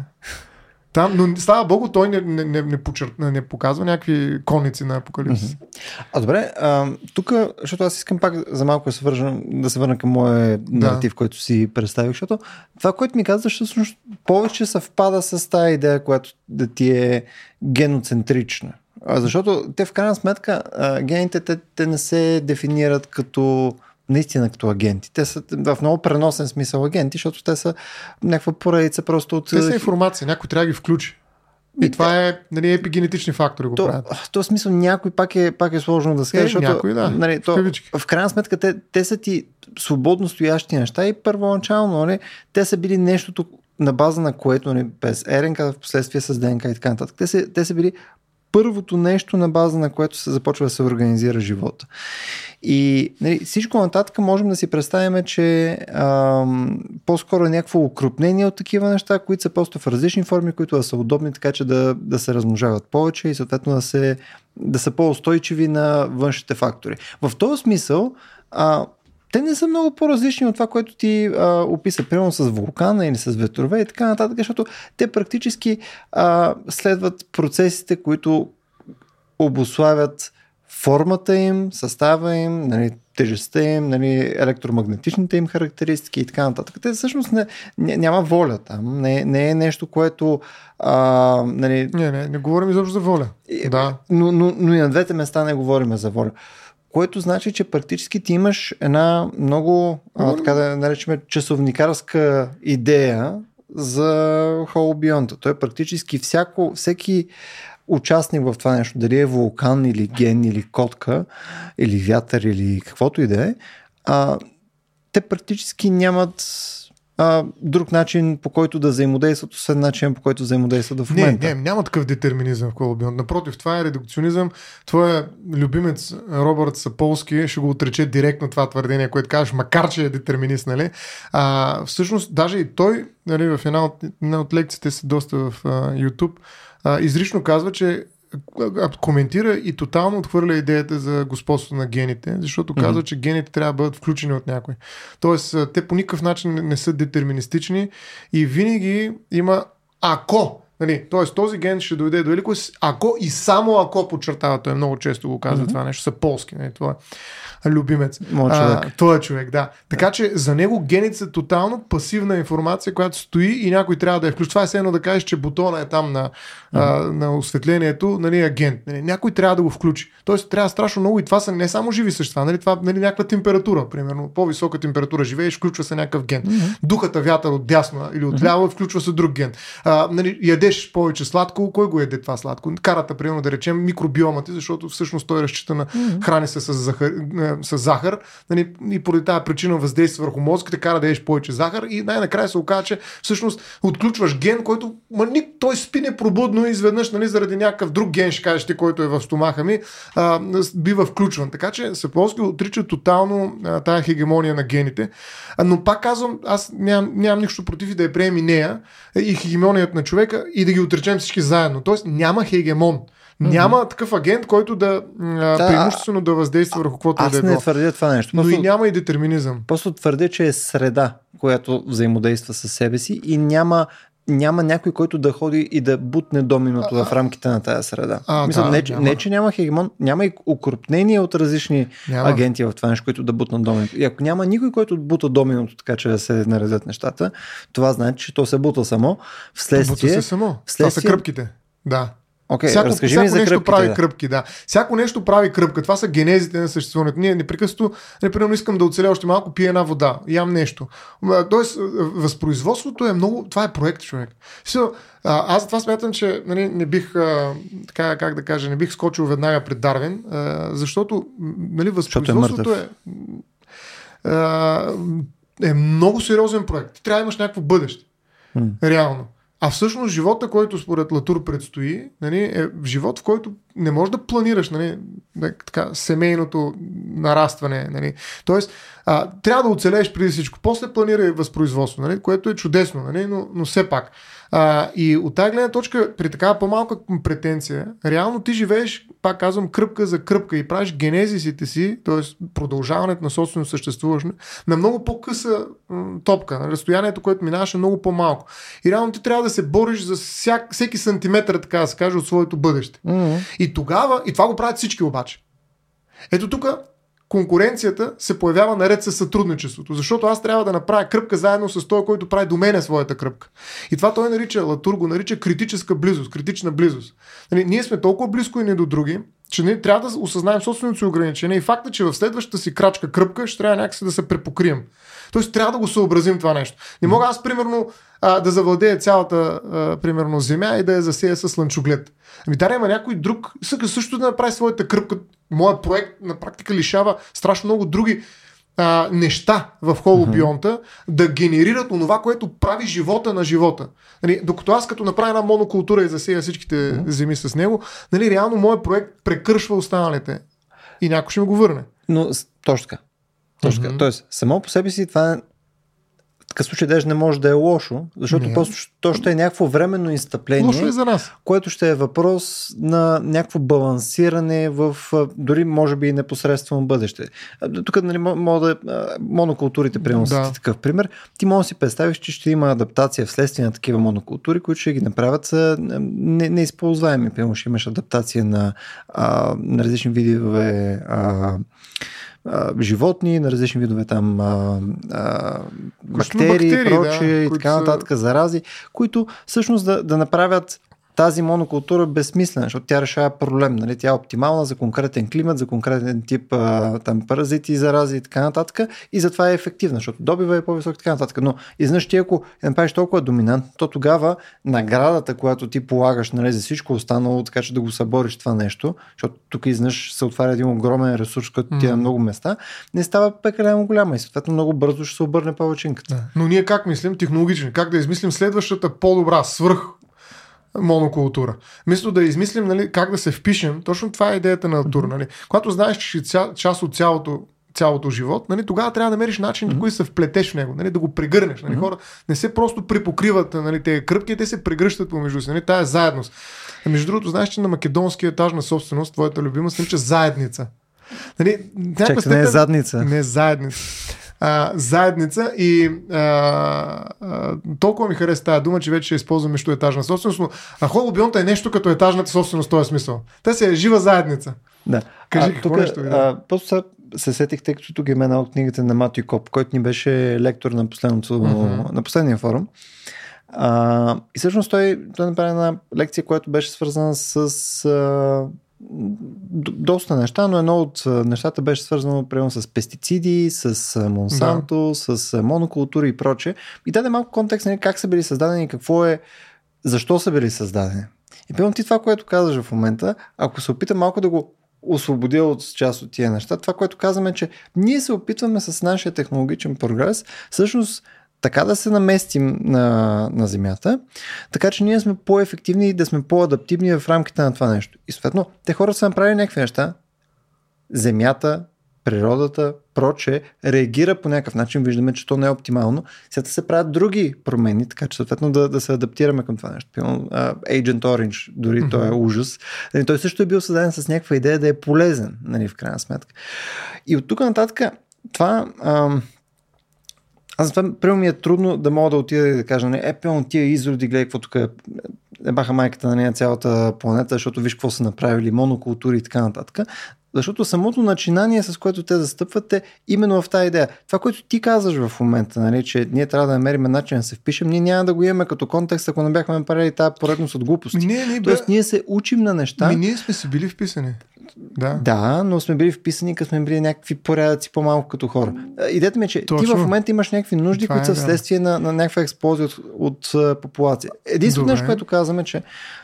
Там, но слава богу, той не, не, не, не, почер... не показва някакви конници на апокалипсис. А добре, тук, защото аз искам пак за малко да се, вържа, да се върна към моя наратив, да. който си представих, защото това, което ми казваш, всъщност повече съвпада с тази идея, която да ти е геноцентрична. Защото те в крайна сметка гените те, те не се дефинират като наистина като агенти. Те са в много преносен смисъл агенти, защото те са някаква поредица просто от... Те са информация, някой трябва да ги включи. И, и това е нали, епигенетични фактори го то, правят. В този смисъл някой пак е, пак е сложно да се каже, е, защото някой, да. нали, то, в крайна сметка те, те са ти свободно стоящи неща и първоначално нали, те са били нещото на база на което нали, без РНК, в последствие с ДНК и така нататък. Те са, те са били първото нещо на база на което се започва да се организира живота. И нали, всичко нататък можем да си представим, че ам, по-скоро е някакво укрупнение от такива неща, които са просто в различни форми, които да са удобни, така че да, да се размножават повече и съответно да, се, да са по-устойчиви на външните фактори. В този смисъл, а, те не са много по-различни от това, което ти а, описа, примерно с вулкана или с ветрове и така нататък, защото те практически а, следват процесите, които обославят формата им, състава им, нали, тежестта им, нали, електромагнетичните им характеристики и така нататък. Те всъщност не, не, няма воля там. Не, не е нещо, което. А, нали... Не, не, не говорим изобщо за воля. Да. Но, но, но и на двете места не говорим за воля което значи, че практически ти имаш една много, а, така да наречем, часовникарска идея за холобионта. Той е практически всяко, всеки участник в това нещо, дали е вулкан или ген или котка или вятър или каквото и да е, те практически нямат а, друг начин по който да взаимодействат, освен начин по който взаимодействат в момента. Не, не, няма такъв детерминизъм в Колобион. Напротив, това е редукционизъм. Твоя любимец Робърт Саполски ще го отрече директно това твърдение, което кажеш, макар че е детерминист, нали? А, всъщност, даже и той, нали, в една от, една от лекциите си доста в а, YouTube, а, изрично казва, че коментира и тотално отхвърля идеята за господство на гените, защото казва, mm-hmm. че гените трябва да бъдат включени от някой. Тоест, те по никакъв начин не са детерминистични и винаги има ако Нали, Тоест този ген ще дойде до великост, ако и само ако подчертава, той много често го казва mm-hmm. това нещо, са полски. Нали, това любимец. Моят човек. той е човек, да. Така че за него гените са тотално пасивна информация, която стои и някой трябва да я включи. Това е едно да кажеш, че бутона е там на, а, на осветлението, нали, агент. Нали, някой трябва да го включи. Тоест трябва страшно много и това са не само живи същества, нали, това нали, някаква температура, примерно. По-висока температура живееш, включва се някакъв ген. Mm-hmm. Духата вятър от дясно или от ляво, mm-hmm. включва се друг ген. А, нали, ядеш повече сладко, кой го яде това сладко? Карата, примерно, да речем, микробиомата, защото всъщност той разчита на mm-hmm. храни се с захар, с захар нали, и поради тази причина въздейства върху мозъка, кара да еш повече захар и най-накрая се оказа, че всъщност отключваш ген, който ма, ни, той спи непробудно и изведнъж нали, заради някакъв друг ген, ще кажеш ти, който е в стомаха ми, а, бива включван. Така че Саполски отрича тотално а, тая хегемония на гените. А, но пак казвам, аз нямам, нямам нищо против и да я приеми нея и хегемонията на човека и да ги отречем всички заедно. Тоест няма хегемон. Няма mm-hmm. такъв агент, който да, да преимуществено да въздейства върху каквото е да е. Аз не твърдя това нещо. Просто, но и няма и детерминизъм. Просто твърдя, че е среда, която взаимодейства с себе си и няма няма някой, който да ходи и да бутне доминото а, в рамките на тази среда. А, Мисля, да, не, че, не, че няма хегемон, няма и укрупнение от различни няма. агенти в това нещо, които да бутнат доминото. И ако няма никой, който бута доминото, така че да се наредят нещата, това значи, че то се бута само. Вследствие, бута се само. Вследствие, това са кръпките. Да. Okay, всяко, разкажи всяко ми за нещо кръпките, прави да. кръпки, да. Всяко нещо прави кръпка. Това са генезите на съществуването. Ние непрекъснато, например, искам да оцеля още малко, пия една вода, ям нещо. Тоест, възпроизводството е много. Това е проект, човек. So, аз това смятам, че нали, не бих, а, така, как да кажа, не бих скочил веднага пред Дарвин, а, защото нали, възпроизводството е, е, е много сериозен проект. Ти трябва да имаш някакво бъдеще. Hmm. Реално. А всъщност живота, който според Латур предстои, нали, е живот, в който не можеш да планираш нали, така, семейното нарастване. Нали. Тоест, а, трябва да оцелееш преди всичко. После планира и възпроизводство, нали, което е чудесно, нали, но, но все пак. А, и от тази гледна точка, при такава по-малка претенция, реално ти живееш, пак казвам, кръпка за кръпка и правиш генезисите си, т.е. продължаването на собствено съществуване, на много по-къса м- топка. На разстоянието, което минаваше много по-малко. И реално ти трябва да се бориш за всяк, всеки сантиметър, така да се каже, от своето бъдеще. Mm-hmm. И тогава, и това го правят всички обаче. Ето тук конкуренцията се появява наред с сътрудничеството, защото аз трябва да направя кръпка заедно с този, който прави до мене своята кръпка. И това той нарича, Латур го нарича критическа близост, критична близост. Нали, ние сме толкова близко и не до други, че ние трябва да осъзнаем собственото си ограничение и факта, че в следващата си крачка кръпка ще трябва някакси да се препокрием. Тоест трябва да го съобразим това нещо. Не мога аз, примерно, а, да завладея цялата, а, примерно, земя и да я засея с лънчоглед. Ами да, има някой друг, също да направи своята кръпка. Моят проект на практика лишава страшно много други а, неща в холобионта mm-hmm. да генерират онова, което прави живота на живота. Нали, докато аз като направя една монокултура и засея всичките mm-hmm. земи с него, нали, реално моят проект прекършва останалите. И някой ще ми го върне. Но точно така. Точно mm-hmm. Тоест, само по себе си това такъв случай даже не може да е лошо, защото не. просто то ще е някакво временно изстъпление, лошо е за нас. което ще е въпрос на някакво балансиране в дори може би и непосредствено бъдеще. Тук нали, мога да, монокултурите, примерно да. такъв пример, ти може да си представиш, че ще има адаптация вследствие на такива монокултури, които ще ги направят са не, неизползваеми. Примерно ще имаш адаптация на, а, на различни видове а, а, животни, на различни видове там а, а, бактерии, бактерии прочие да, и така нататък, са... зарази, които всъщност да, да направят тази монокултура е безсмислена, защото тя решава проблем. Нали? Тя е оптимална за конкретен климат, за конкретен тип а, там, паразити, зарази и така нататък. И затова е ефективна, защото добива е по-висок и така нататък. Но изнъж ти ако направиш толкова доминант, то тогава наградата, която ти полагаш нали, за всичко останало, така че да го събориш това нещо, защото тук изнъж се отваря един огромен ресурс, който ти е на много места, не става прекалено голяма и съответно много бързо ще се обърне повечинката. Да. Но ние как мислим технологично? Как да измислим следващата по-добра свръх монокултура. Мисля да измислим нали, как да се впишем, точно това е идеята на тур. Нали. Когато знаеш, че си част от цялото цялото живот, нали, тогава трябва да намериш начин, mm-hmm. които се вплетеш в него, нали, да го прегърнеш. Нали, mm-hmm. Хора не се просто припокриват нали, тези кръпки, те се прегръщат помежду си. Нали, тая е заедност. А между другото, знаеш, че на македонския етаж на собственост, твоята любима, се нарича заедница. Нали, степен, не е задница. Не е заедница а, заедница и а, а, толкова ми хареса тази дума, че вече ще използвам между етажна собственост, но а холобионта е нещо като етажната собственост в този смисъл. Те си е жива заедница. Да. Кажи, а, какво тук, нещо а, Просто се сетих, тъй като тук е една от книгите на Матю Коп, който ни беше лектор на, последното, uh-huh. на последния форум. А, и всъщност той, той направи една лекция, която беше свързана с а, доста неща, но едно от нещата беше свързано примерно с пестициди, с Монсанто, да. с монокултури и проче. И даде малко контекст на нали, как са били създадени, какво е, защо са били създадени. И примерно ти това, което казваш в момента, ако се опита малко да го освободя от част от тия неща, това, което казваме, е, че ние се опитваме с нашия технологичен прогрес, всъщност така да се наместим на, на Земята, така че ние сме по-ефективни и да сме по-адаптивни в рамките на това нещо. И съответно, те хора са направили някакви неща. Земята, природата, проче, реагира по някакъв начин, виждаме, че то не е оптимално. Сега се правят други промени, така че съответно да, да се адаптираме към това нещо. Uh, Agent Orange, дори mm-hmm. той е ужас. Нали, той също е бил създаден с някаква идея да е полезен, нали, в крайна сметка. И от тук нататък това, uh, аз затова, прямо ми е трудно да мога да отида и да кажа, не, е, пълно тия изроди, гледай какво тук е, е баха майката на нея цялата планета, защото виж какво са направили, монокултури и така нататък. Защото самото начинание, с което те застъпват е именно в тази идея. Това, което ти казваш в момента, нали, че ние трябва да намерим начин да се впишем, ние няма да го имаме като контекст, ако не бяхме направили тази поредност от глупости. Не, не, Тоест, ние се учим на неща. Ми, ние сме си били вписани. Да. да, но сме били вписани, като сме били някакви порядъци по-малко като хора. Идеята ми е, че Точно. ти в момента имаш някакви нужди, Това които е, са вследствие да. на, на някаква експлозия от, от, популация. Единственото нещо, което казваме, че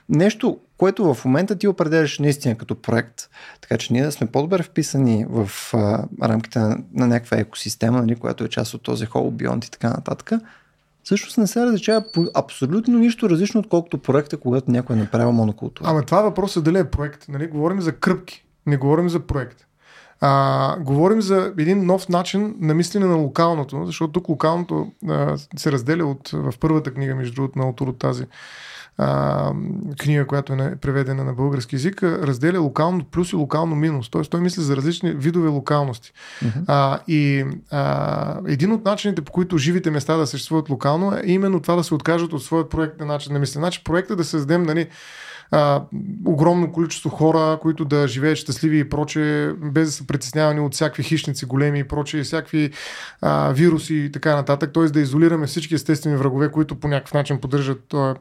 нещо, което в момента ти определяш наистина като проект, така че ние сме по-добре вписани в а, рамките на, на някаква екосистема, нали, която е част от този холобионт и така нататък, всъщност не се различава по абсолютно нищо различно, отколкото проекта, когато някой е направил монокултура. Ама това въпрос е дали е проект. Нали? Говорим за кръпки, не говорим за проект. А, говорим за един нов начин на мислене на локалното, защото тук локалното а, се разделя от, в първата книга, между другото, на от тази а, книга, която е преведена на български язик, разделя локално плюс и локално минус. Тоест той мисли за различни видове локалности. Uh-huh. А, и а, един от начините, по които живите места да съществуват локално, е именно това да се откажат от своят проект на начин на мислене. Значи проекта да създадем нали, а, огромно количество хора, които да живеят щастливи и проче, без да са притеснявани от всякакви хищници големи и проче, всякакви а, вируси и така нататък. Т.е. да изолираме всички естествени врагове, които по някакъв начин поддържат този,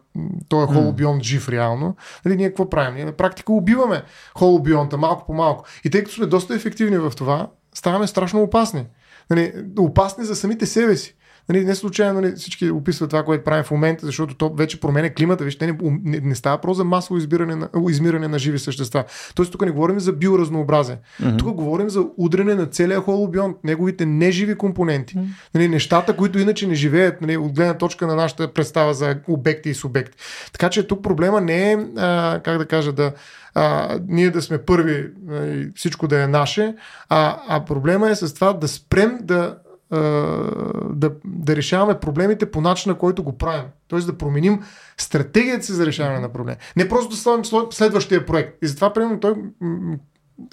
този холобион жив реално. Нали, ние какво правим? Ние на практика убиваме холобионта малко по малко. И тъй като сме доста ефективни в това, ставаме страшно опасни. Нали, опасни за самите себе си. Нали, не случайно нали, всички описват това, което правим в момента, защото то вече променя климата. Вижте, не, не, не става просто за масово избиране на, измиране на живи същества. Тоест тук не говорим за биоразнообразие. Mm-hmm. Тук говорим за удряне на целия холобион, неговите неживи компоненти. Mm-hmm. Нали, нещата, които иначе не живеят нали, от гледна точка на нашата представа за обекти и субекти. Така че тук проблема не е, а, как да кажа, да, а, ние да сме първи и всичко да е наше, а, а проблема е с това да спрем да да, да решаваме проблемите по начина, който го правим. Тоест да променим стратегията си за решаване на проблеми. Не просто да сложим следващия проект. И затова, примерно, той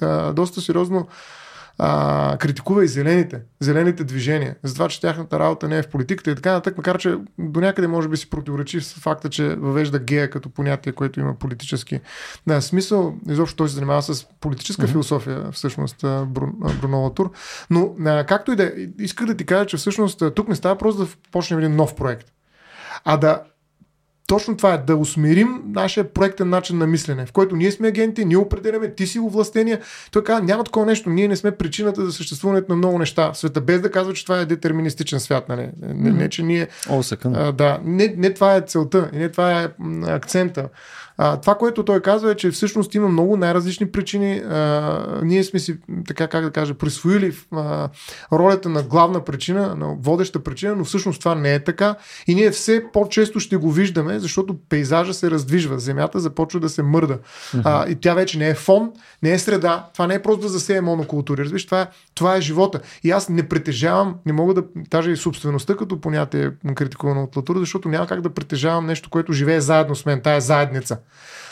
а, доста сериозно а, критикува и зелените, зелените движения, за това, че тяхната работа не е в политиката и така нататък, макар че до някъде може би си противоречи с факта, че въвежда гея като понятие, което има политически да, смисъл. Изобщо той се занимава с политическа mm-hmm. философия, всъщност, Бруно Латур. Но а, както и да е, исках да ти кажа, че всъщност тук не става просто да почнем един нов проект, а да точно това е да усмирим нашия проектен начин на мислене, в който ние сме агенти, ние определяме, ти си овластения. Той казва, няма такова нещо, ние не сме причината за съществуването на много неща в света, без да казва, че това е детерминистичен свят. Нали? Не, не, че ние. О, а, да, не, не това е целта, не това е акцента. А, това, което той казва е, че всъщност има много най-различни причини. А, ние сме си, така как да кажа, присвоили а, ролята на главна причина, на водеща причина, но всъщност това не е така. И ние все по-често ще го виждаме, защото пейзажа се раздвижва, земята започва да се мърда. Uh-huh. А, и тя вече не е фон, не е среда. Това не е просто да засее монокултури. Разбираш, това е, това е живота. И аз не притежавам, не мога да, даже и собствеността като понятие критикувано от Латура, защото няма как да притежавам нещо, което живее заедно с мен, тая заедница.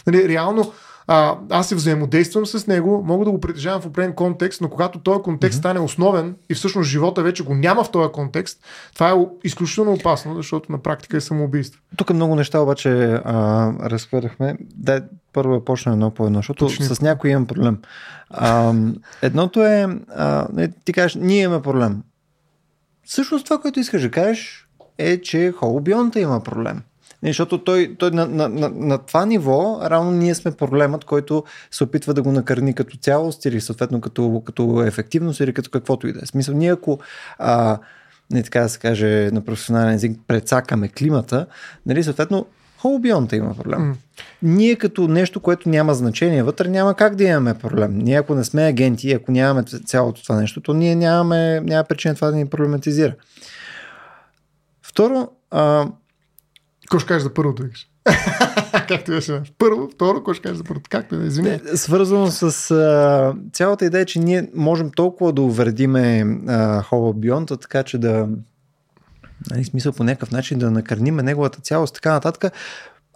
Нали, реално, а, аз се взаимодействам с него, мога да го притежавам в определен контекст, но когато този контекст mm-hmm. стане основен и всъщност живота вече го няма в този контекст, това е изключително опасно, защото на практика е самоубийство. Тук много неща обаче а, разхвърляхме. Да, първо е почна едно по едно, защото Точно. с някой имам проблем. А, едното е, а, ти кажеш, ние имаме проблем. Всъщност това, което искаш да кажеш, е, че холобионта има проблем. Не, защото той, той на, на, на, на това ниво, равно ние сме проблемът, който се опитва да го накърни като цялост или съответно като, като ефективност или като каквото и да е. Смисъл, ние ако а, не така да се каже на професионален език, прецакаме климата, нали, съответно холобионта има проблем. Mm. Ние като нещо, което няма значение вътре, няма как да имаме проблем. Ние ако не сме агенти, ако нямаме цялото това нещо, то ние нямаме, няма причина това да ни проблематизира. Второ, а, какво ще кажеш за първото, викаш? Както беше. Първо, второ, какво ще кажеш за първото? Както да извини. Свързано с а, цялата идея, че ние можем толкова да увредиме Хола Бионта, така че да нали, смисъл по някакъв начин да накърниме неговата цялост, така нататък.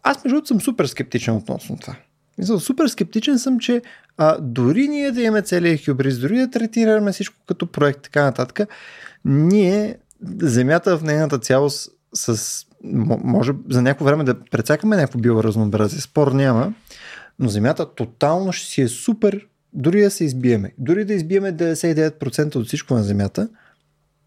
Аз между другото съм супер скептичен относно това. Мисля, супер скептичен съм, че а, дори ние да имаме целият хюбрис, дори да третираме всичко като проект, така нататък, ние, Земята в нейната цялост с може за някакво време да прецакаме някакво биоразнообразие. Спор няма, но Земята тотално ще си е супер, дори да се избиеме. Дори да избиеме 99% от всичко на Земята,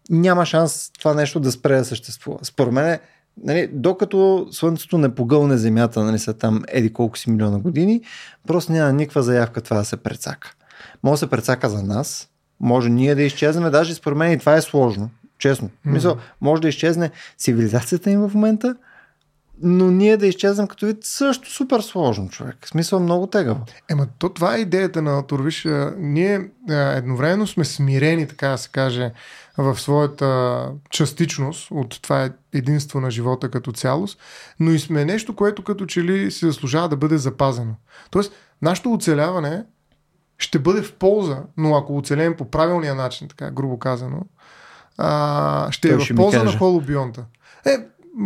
няма шанс това нещо да спре да съществува. Според мен, нали, докато Слънцето не погълне Земята, нали, са там еди колко си милиона години, просто няма никаква заявка това да се прецака. Може да се прецака за нас, може ние да изчезнем, даже според мен и това е сложно. Честно. Mm-hmm. Мисъл, може да изчезне цивилизацията им в момента, но ние да изчезнем като вид също супер сложно, човек. В смисъл много тегаво. Ема, то това е идеята на Турвиш. Ние едновременно сме смирени, така да се каже, в своята частичност от това е единство на живота като цялост, но и сме нещо, което като че ли се заслужава да бъде запазено. Тоест, нашето оцеляване ще бъде в полза, но ако оцелем по правилния начин, така грубо казано, а, ще Той е в полза на холобионта. Е,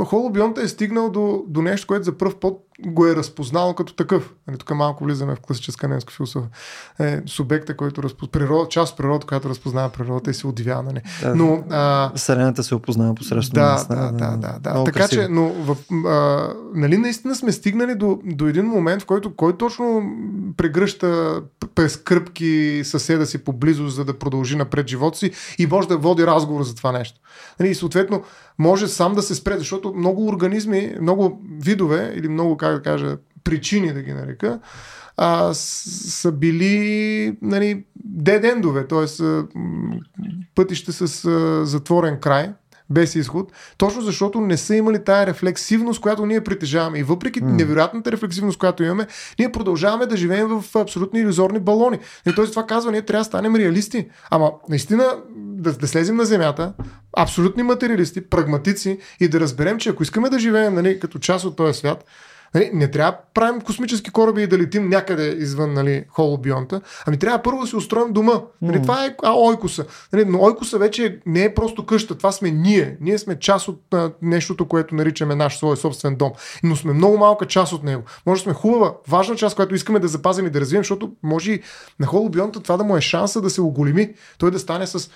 холобионта е стигнал до, до нещо, което за първ път го е разпознал като такъв. Нали, тук малко влизаме в класическа немска философия. Е, субекта, който разпознава природ, част от природата, която разпознава природата и се удивява. Нали. Да. Но а, Вселената се опознава посредством да, нас. да, да, да, да. Много Така красиво. че, но в, а, нали наистина сме стигнали до, до един момент, в който кой точно прегръща през кръпки съседа си поблизо, за да продължи напред живота си и може да води разговор за това нещо. Нали, и съответно, може сам да се спре, защото много организми, много видове или много, как да кажа, причини да ги нарека, а, са били нали, дедендове, т.е. пътища с а, затворен край, без изход, точно защото не са имали тая рефлексивност, която ние притежаваме. И въпреки mm. невероятната рефлексивност, която имаме, ние продължаваме да живеем в абсолютно иллюзорни балони. И той това казва, ние трябва да станем реалисти. Ама наистина да, да слезем на земята, абсолютни материалисти, прагматици и да разберем, че ако искаме да живеем нали, като част от този свят, Нали, не трябва да правим космически кораби и да летим някъде извън нали, холобионта. Ами трябва първо да си устроим дома. Нали, това е а, ойкуса. Нали, но ойкуса вече не е просто къща. Това сме ние. Ние сме част от а, нещото, което наричаме наш свой собствен дом. Но сме много малка част от него. Може да сме хубава, важна част, която искаме да запазим и да развием, защото може и на холобионта това да му е шанса да се оголеми. Той да стане с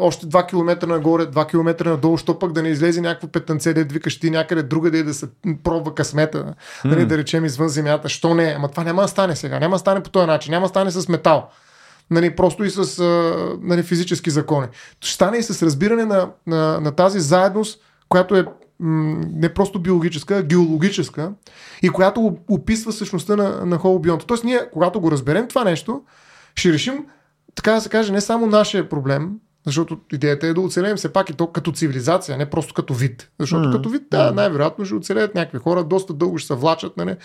Още 2 км нагоре, 2 км надолу, що пък да не излезе някакво петънце, да викаш ти някъде другаде да се пробва късмета, mm. нали, да речем извън земята. Що не? Ама това няма да стане сега. Няма да стане по този начин. Няма да стане с метал. Нали, просто и с uh, нали, физически закони. Ще стане и с разбиране на, на, на тази заедност, която е м- не просто биологическа, а геологическа и която оп- описва същността на, на холобионта. Тоест ние, когато го разберем това нещо, ще решим, така да се каже, не само нашия проблем, защото идеята е да оцелеем все пак и то като цивилизация, не просто като вид. Защото Мгм. като вид, да, най-вероятно ще оцелеят някакви хора, доста дълго ще се влачат, нали,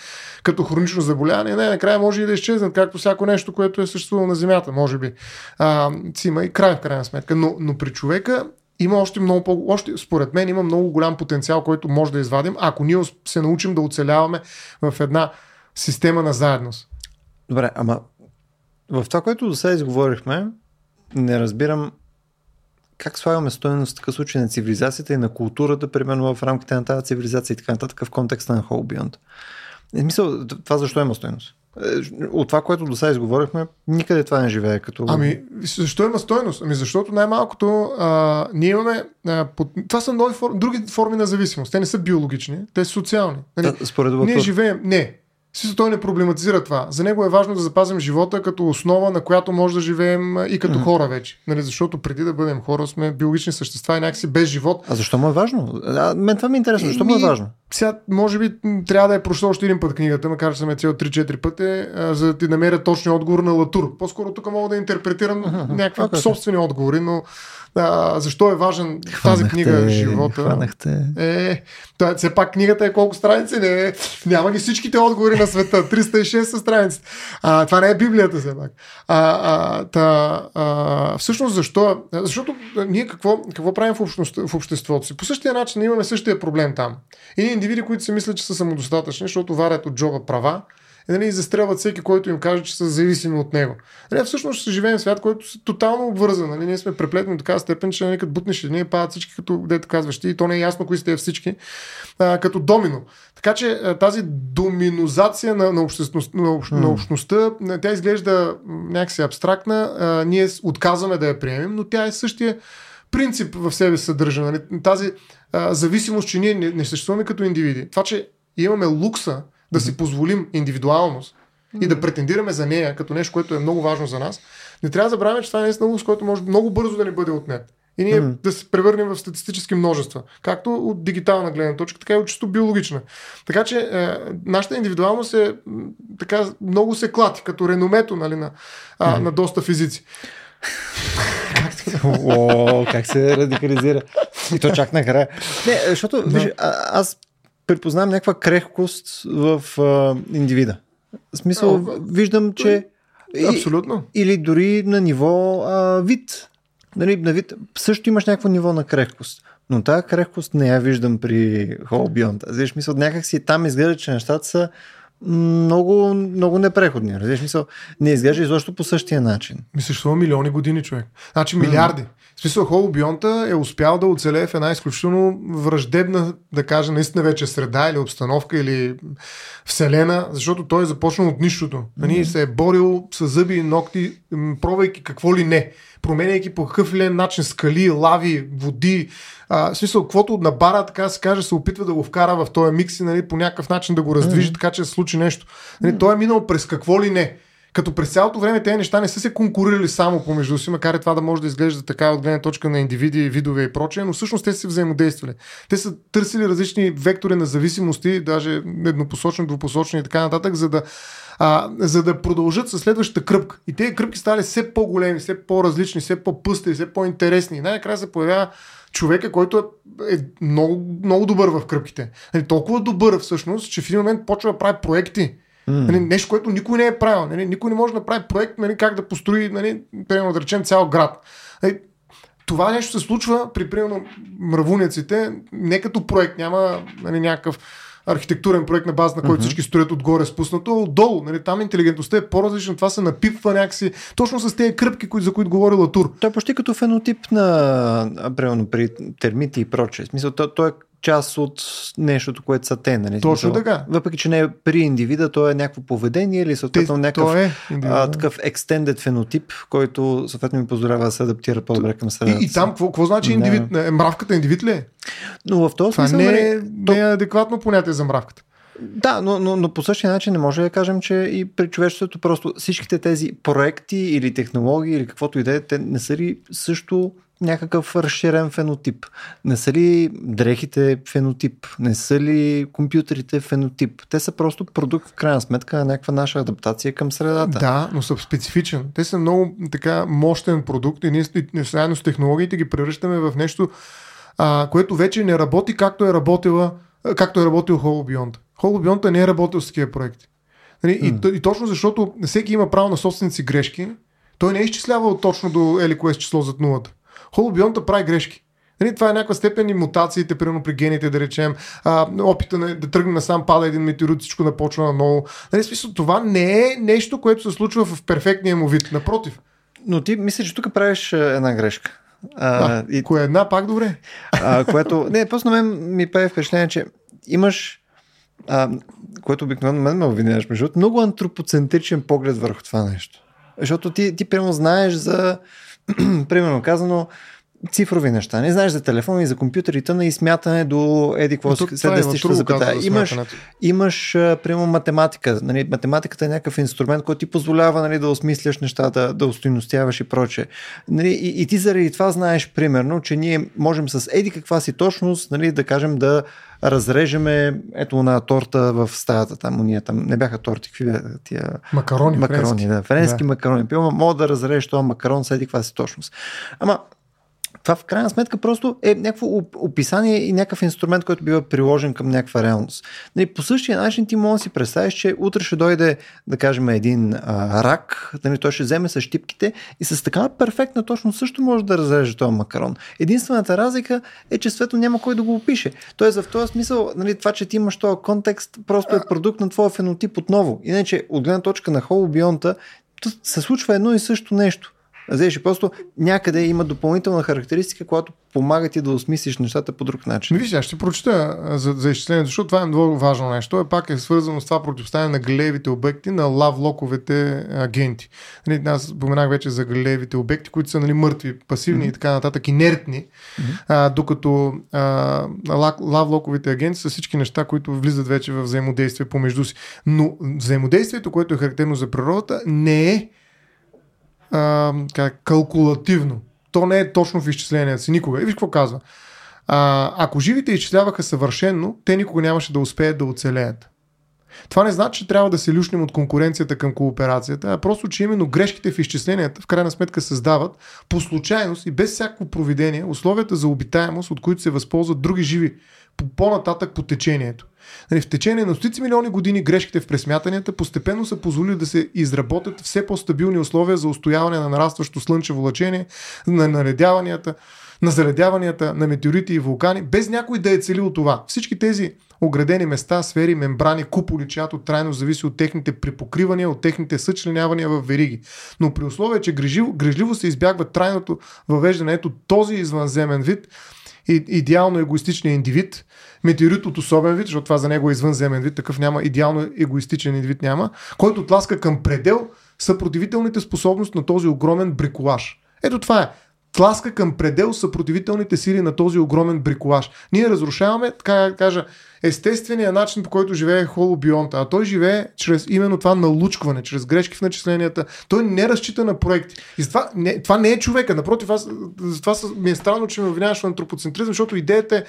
като хронично заболяване. Не, накрая може и да изчезнат, както всяко нещо, което е съществувало на Земята, може би. А, си има и край в крайна сметка. Но, но при човека има още много по- още, според мен има много голям потенциал, който може да извадим, ако ние се научим да оцеляваме в една система на заедност. Добре, ама в това, което до сега изговорихме, не разбирам как слагаме стоеност в такъв случай на цивилизацията и на културата, примерно в рамките на тази цивилизация и така нататък в контекста на Холбионт. В смисъл, това защо има стоеност? Е, От това, което до сега изговорихме, никъде това не живее като... Ами, защо има стойност? Ами, защото най-малкото а, ние имаме. А, под... Това са нови форми, други форми на зависимост. Те не са биологични, те са социални. Нали? Да, според Ние живеем. Не. Смисъл, той не проблематизира това. За него е важно да запазим живота като основа, на която може да живеем и като Мгм. хора вече. Нали, защото преди да бъдем хора сме биологични същества и някакси без живот. А защо му е важно? А, мен това ми е интересно. Защо му е важно? Сега, може би, трябва да е прочел още един път книгата, макар че съм е цел 3-4 пъти, а, за да ти намеря точния отговор на Латур. По-скоро тук мога да интерпретирам Мгм. някакви окей. собствени отговори, но а, защо е важен тази книга живота? Хванахте. Е, та, все пак книгата е колко страници, не, няма ги всичките отговори на света, 306 са страниците. А, това не е Библията все пак. А, а, та, а, всъщност защо? Защото ние какво, какво правим в, общност, в обществото си? По същия начин имаме същия проблем там. И индивиди, които си мислят, че са самодостатъчни, защото варят от джоба права, и нали, застрелват всеки, който им каже, че са зависими от него. Нали, всъщност ще живеем в свят, който е тотално обвързан. Нали, ние сме преплетени до такава степен, че нали, като бутнеш едни, падат всички, като дето казваш ти, и то не е ясно кои сте всички, а, като домино. Така че а, тази доминозация на, на, общественост, на, общ, на общността, тя изглежда някакси абстрактна, а, ние отказваме да я приемем, но тя е същия принцип в себе съдържа. Нали? Тази а, зависимост, че ние не, не съществуваме като индивиди. Това, че имаме лукса да си позволим индивидуалност и да претендираме за нея като нещо, което е много важно за нас, не трябва да забравяме, че това е наистина който може много бързо да ни бъде отнет. И ние Мгм. да се превърнем в статистически множества. Както от дигитална гледна точка, така и от чисто биологична. Така че е, нашата индивидуалност е така много се клати, като реномето нали, на, а, на доста физици. О, как се радикализира. И то чак накрая. Не, защото, виж, а, аз припознавам някаква крехкост в а, индивида. В смисъл, А, виждам, че... И, Абсолютно. или дори на ниво а, вид. Нали, на вид. Също имаш някакво ниво на крехкост. Но тази крехкост не я виждам при Холбионта. Виж, мисъл, някак си там изглежда, че нещата са много, много непреходни. Разбираш мисъл, не изглежда изобщо по същия начин. Ми съществува милиони години, човек. Значи милиарди. Mm. Смисъл, Холобионта е успял да оцелее в една изключително враждебна, да кажа, наистина вече среда или обстановка или вселена, защото той е започнал от нищото. Mm. Нали, се е борил с зъби и ногти, пробвайки какво ли не променяйки по какъв ли начин скали, лави, води, а, в смисъл, каквото набара, така се каже, се опитва да го вкара в този микс и нали, по някакъв начин да го раздвижи, mm-hmm. така че се случи нещо. Нали, той е минал през какво ли не. Като през цялото време тези неща не са се конкурирали само помежду си, макар и това да може да изглежда така от гледна точка на индивиди, видове и прочее, но всъщност те са взаимодействали. Те са търсили различни вектори на зависимости, даже еднопосочни, двупосочни и така нататък, за да а, за да продължат със следващата кръпка. И тези кръпки стали все по-големи, все по-различни, все по-пъстри, все по-интересни. И най-накрая се появява човека, който е, много, много добър в кръпките. Нали, толкова добър всъщност, че в един момент почва да прави проекти. Mm. Нали, нещо, което никой не е правил. Нали, никой не може да прави проект нали, как да построи, нали, примерно да речем, цял град. Нали, това нещо се случва при, примерно, мравуняците не като проект, няма нали, някакъв архитектурен проект на база, на който uh-huh. всички строят отгоре спуснато, отдолу. Нали, там интелигентността е по-различна. Това се напипва някакси точно с тези кръпки, които, за които говори Латур. Той е почти като фенотип на, примерно, при термити и прочее. Смисъл, той, той е част от нещото, което са те. Нали? Точно така. Въпреки, че не е при индивида, то е някакво поведение или съответно някакъв е а, такъв extended фенотип, който съответно ми позволява да се адаптира по-добре към средата. И, и там какво, какво значи индивид? Да. Мравката индивид ли е? Но в този Това смисъл... не е, не е адекватно понятие за мравката. Да, но, но, но по същия начин не може да кажем, че и при човечеството просто всичките тези проекти или технологии или каквото и да е, те не са ли също някакъв разширен фенотип? Не са ли дрехите фенотип? Не са ли компютрите фенотип? Те са просто продукт в крайна сметка на някаква наша адаптация към средата. Да, но са специфичен. Те са много така мощен продукт и ние заедно с технологиите ги превръщаме в нещо, а, което вече не работи както е работила както е работил Hollow Beyond. не е работил с такива проекти. Нали? Mm. И, и, точно защото всеки има право на собственици грешки, той не е изчислявал точно до ели кое число зад нулата. Холобионта прави грешки. Нали, това е някаква степен и мутациите, примерно при гените, да речем, а, опита на, да тръгне насам, пада един метеорит, всичко започва наново. Нали, смисъл, това не е нещо, което се случва в перфектния му вид. Напротив. Но ти мислиш, че тук правиш една грешка. А, да, и... Кое е една, пак добре. А, което, не, просто на мен ми прави впечатление, че имаш а, което обикновено мен ме обвиняваш, между много антропоцентричен поглед върху това нещо. Защото ти, ти прямо знаеш за, примерно казано, цифрови неща. Не знаеш за телефон и за компютрите на измятане до еди какво след да стиш запитая. Имаш, имаш прямо математика. Нали, математиката е някакъв инструмент, който ти позволява нали, да осмисляш нещата, да устойностяваш и прочее. Нали, и, и, ти заради това знаеш, примерно, че ние можем с еди каква си точност, нали, да кажем, да разрежеме ето на торта в стаята там, уния там, не бяха торти, какви бяха тия... Макарони, макарони френски. да, френски да. макарони. Мога да разрежеш това макарон с еди каква си точност. Ама това в крайна сметка просто е някакво описание и някакъв инструмент, който бива приложен към някаква реалност. Нали, по същия начин ти можеш да си представиш, че утре ще дойде, да кажем, един а, рак, нали, той ще вземе с щипките и с такава перфектна точно също може да разреже този макарон. Единствената разлика е, че свето няма кой да го опише. Тоест, в този смисъл, нали, това, че ти имаш този контекст, просто е продукт на твоя фенотип отново. Иначе, от гледна точка на холобионта, се случва едно и също нещо. Знаеш, просто някъде има допълнителна характеристика, която помага ти да осмислиш нещата по друг начин. Виж, аз ще прочета за, за изчислението, защото това е много важно нещо. Е пак е свързано с това противоставяне на галеевите обекти на лавлоковете агенти. Нали, аз споменах вече за галеевите обекти, които са нали, мъртви, пасивни mm-hmm. и така нататък, инертни, mm-hmm. а, докато а, лавлоковите агенти са всички неща, които влизат вече в взаимодействие помежду си. Но взаимодействието, което е характерно за природата, не е а, калкулативно. То не е точно в изчисленията си никога. И виж какво казва. А, ако живите изчисляваха съвършенно, те никога нямаше да успеят да оцелеят. Това не значи, че трябва да се люшнем от конкуренцията към кооперацията, а просто, че именно грешките в изчисленията в крайна сметка създават по случайност и без всяко проведение условията за обитаемост, от които се възползват други живи по- по-нататък по течението. Нали, в течение на стотици милиони години грешките в пресмятанията постепенно са позволили да се изработят все по-стабилни условия за устояване на нарастващо слънчево лъчение, на наредяванията, на заледяванията на метеорити и вулкани, без някой да е целил това. Всички тези оградени места, сфери, мембрани, куполи, чиято трайно зависи от техните припокривания, от техните съчленявания в вериги. Но при условие, че грижливо, грижливо се избягва трайното въвеждане, ето този извънземен вид, идеално егоистичния индивид, метеорит от особен вид, защото това за него е извънземен вид, такъв няма, идеално егоистичен индивид няма, който тласка към предел съпротивителните способности на този огромен бриколаж. Ето това е тласка към предел съпротивителните сили на този огромен бриколаж. Ние разрушаваме, така да кажа, естествения начин, по който живее холобионта, а той живее чрез именно това налучкване, чрез грешки в начисленията. Той не разчита на проекти. И това не, това не е човека. Напротив, аз, това ми е странно, че ме обвиняваш в антропоцентризъм, защото идеята е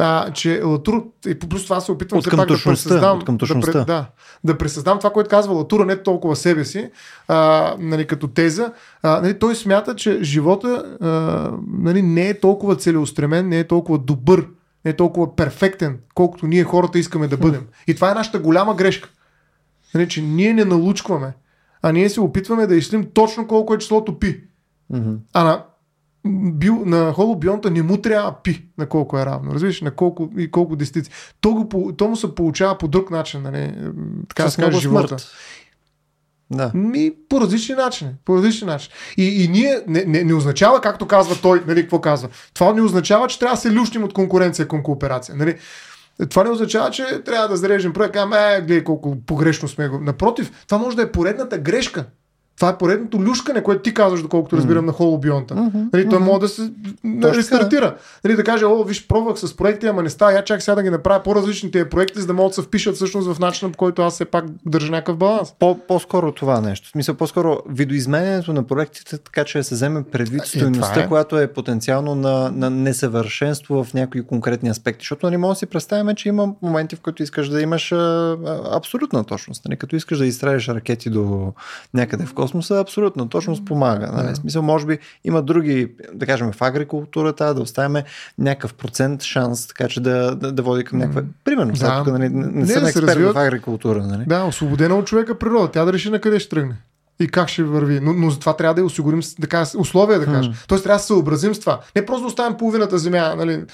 а, че Латур, и плюс това се опитвам все пак да пресъздам, да, да, да пресъздам това, което казва Латура, не толкова себе си, а, нали, като теза. А, нали, той смята, че живота а, нали, не е толкова целеустремен, не е толкова добър, не е толкова перфектен, колкото ние хората искаме да бъдем. И това е нашата голяма грешка. Нали, че ние не налучкваме, а ние се опитваме да изслим точно колко е числото пи. Mm-hmm. А на бил, на холобионта не му трябва пи на колко е равно. Разбираш, на колко и колко десетици. То, го, то му се получава по друг начин, нали? така да се каже, живота. Да. Ми, по различни начини. По различни начини. И, и ние не, не, не означава, както казва той, нали, какво казва. Това не означава, че трябва да се лющим от конкуренция към кооперация. Нали? Това не означава, че трябва да зарежем проект. Ама, е, гледай колко погрешно сме го. Напротив, това може да е поредната грешка това е поредното люшкане, което ти казваш, доколкото разбирам mm-hmm. на холобионта. Mm-hmm. Нали, той mm-hmm. може да се да рестартира. Нали, да каже, о, виж, пробвах с проекти, ама не става, я чак сега да ги направя по-различни тези проекти, за да могат да се впишат всъщност в начина, по който аз все пак държа някакъв баланс. По- по-скоро това нещо. В смисъл, по-скоро видоизменението на проектите, така че да се вземе предвид е, стоеността, е. която е потенциално на, на несъвършенство в някои конкретни аспекти. Защото нали, може да си представим, че има моменти, в които искаш да имаш а, абсолютна точност. Нали, като искаш да изстреляш ракети до някъде в космос, космоса абсолютно точно спомага. Нали? Да. Смисъл, може би има други, да кажем в агрикултурата, да оставяме някакъв процент шанс, така че да, да, да води към някаква. Примерно, да. тук нали, не, не съм експерт развиват... в агрикултура. Нали? Да, освободена от човека природа. Тя да реши на къде ще тръгне и как ще върви. Но, но за това трябва да осигурим да условия, да кажем. Hmm. Тоест трябва да се съобразим с това. Не просто оставим половината земя нали,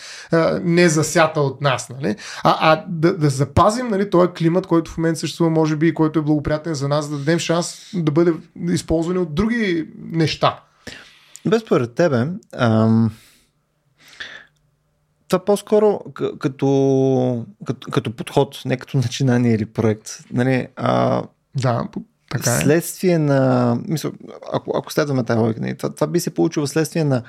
не засята от нас, нали, а, а да, да запазим нали, този климат, който в момента съществува, може би, и който е благоприятен за нас, да дадем шанс да бъде използван от други неща. Без според тебе, ам, това по-скоро като, като, като подход, не като начинание или проект. Нали, а, да, така е. Следствие на. Мисъл, ако, ако следваме тази логика, нали, това, това би се получило следствие на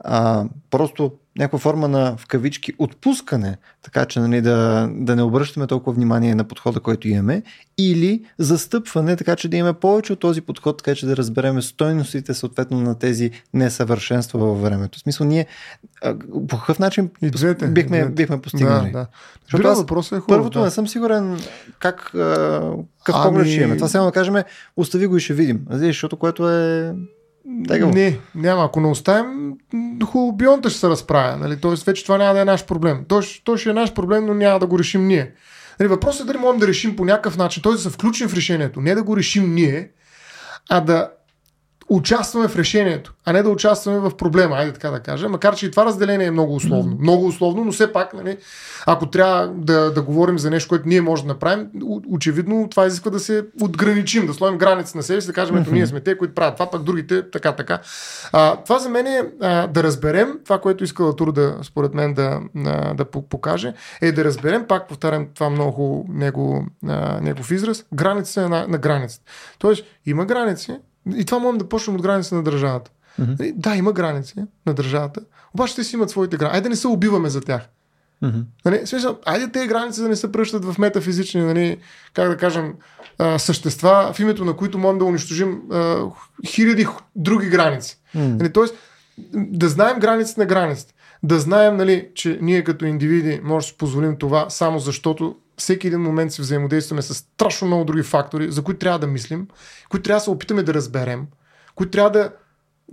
а, просто някаква форма на в кавички отпускане, така че нали, да, да не обръщаме толкова внимание на подхода, който имаме, или застъпване, така че да имаме повече от този подход, така че да разбереме стойностите съответно на тези несъвършенства във времето. В смисъл, ние по какъв начин и двете, бихме, двете. бихме постигнали? Да, да. Защото аз, е хубав, първото да. не съм сигурен как, какъв ами... поглед ще имаме. Това само да кажем, остави го и ще видим. Защото което е Тега. Не, няма. Ако не оставим, холобионта ще се разправя. Нали? Тоест, вече това няма да е наш проблем. Той, той ще е наш проблем, но няма да го решим ние. Нали, въпросът е дали можем да решим по някакъв начин, т.е. да се включим в решението. Не да го решим ние, а да участваме в решението, а не да участваме в проблема, айде така да кажем. Макар, че и това разделение е много условно. Много условно, но все пак, нали, ако трябва да, да говорим за нещо, което ние можем да направим, очевидно това изисква да се отграничим, да сложим граници на себе си, да кажем, ето ние сме те, които правят това, пък другите така, така. А, това за мен е а, да разберем, това, което иска Латур да, според мен, да, а, да покаже, е да разберем, пак повтарям това много него, а, негов израз, границите на, на границата. Тоест, има граници, и това можем да почнем от граници на държавата. Mm-hmm. Да, има граници на държавата, обаче те си имат своите граници. Айде да не се убиваме за тях. Mm-hmm. Нали, смисъл, айде тези граници да не се пръщат в метафизични, нали, как да кажем, а, същества, в името на които можем да унищожим а, хиляди други граници. Mm-hmm. Нали, тоест, да знаем границите на границите. Да знаем, нали, че ние като индивиди може да си позволим това, само защото всеки един момент си взаимодействаме с страшно много други фактори, за които трябва да мислим, които трябва да се опитаме да разберем, които трябва да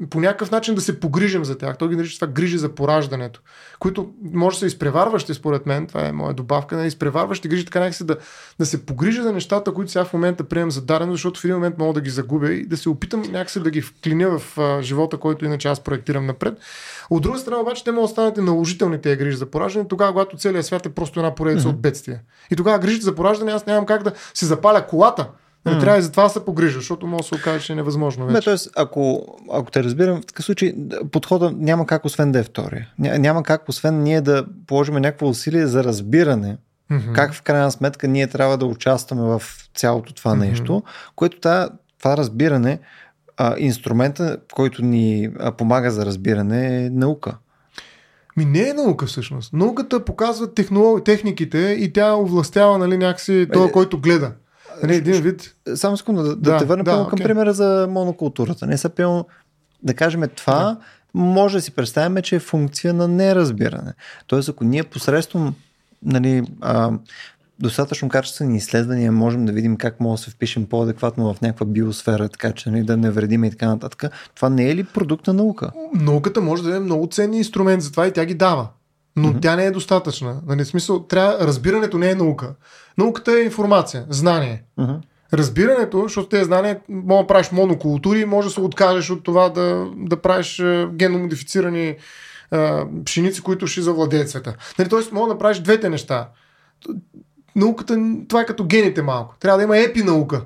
по някакъв начин да се погрижим за тях. Той ги нарича това грижи за пораждането, които може да са изпреварващи, според мен, това е моя добавка, на изпреварващи грижи, така някакси да, да се погрижа за нещата, които сега в момента приемам за дарено, защото в един момент мога да ги загубя и да се опитам някакси да ги вклиня в а, живота, който иначе аз проектирам напред. От друга страна обаче те могат да станат наложителни тези грижи за пораждане, тогава, когато целият свят е просто една поредица mm-hmm. от бедствия. И тогава грижите за пораждане, аз нямам как да си запаля колата, не трябва и за това да се погрижа, защото може да се окаже, че е невъзможно. Вече. Не, т.е. ако, ако те разбирам, в такъв случай подхода няма как освен да е втория. Няма как освен ние да положим някакво усилие за разбиране mm-hmm. как в крайна сметка ние трябва да участваме в цялото това mm-hmm. нещо, което това, това разбиране, а, инструмента, който ни а, помага за разбиране е наука. Ми не е наука всъщност. Науката показва технолог... техниките и тя овластява нали, някакси този, е, който гледа. Нали, един вид. Само секунда, да, да, те върна да, към okay. примера за монокултурата. Не са пълно, да кажем това, да. може да си представяме, че е функция на неразбиране. Тоест, ако ние посредством нали, а, достатъчно качествени изследвания можем да видим как може да се впишем по-адекватно в някаква биосфера, така че нали, да не вредиме и така нататък. Това не е ли продукт на наука? Науката може да е много ценни инструмент за това и тя ги дава. Но mm-hmm. тя не е достатъчна. Нали, смисъл, трябва, разбирането не е наука. Науката е информация, знание. Uh-huh. Разбирането, защото тези знания, може да правиш монокултури, може да се откажеш от това да, да правиш е, геномодифицирани а, пшеници, които ще завладеят света. Нали, тоест, може да правиш двете неща. Науката, това е като гените малко. Трябва да има епинаука.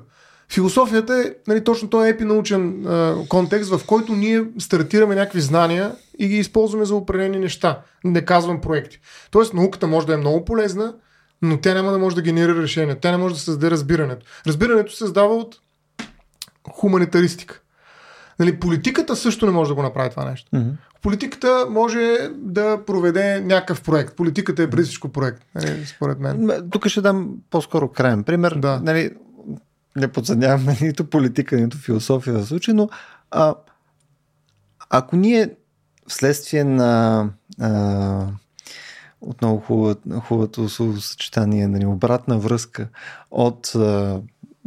Философията е нали, точно този епинаучен а, контекст, в който ние стартираме някакви знания и ги използваме за определени неща. Не казвам проекти. Тоест, науката може да е много полезна, но тя няма да може да генерира решение. Тя не може да създаде разбирането. Разбирането се създава от хуманитаристика. Нали, политиката също не може да го направи това нещо. Mm-hmm. Политиката може да проведе някакъв проект. Политиката е преди всичко проект, нали, според мен. Тук ще дам по-скоро крайен пример. Да. Нали, не подсъдняваме нито политика, нито философия в случай, но а, ако ние вследствие на а, отново хубавото, хубавото съчетание, нали, обратна връзка от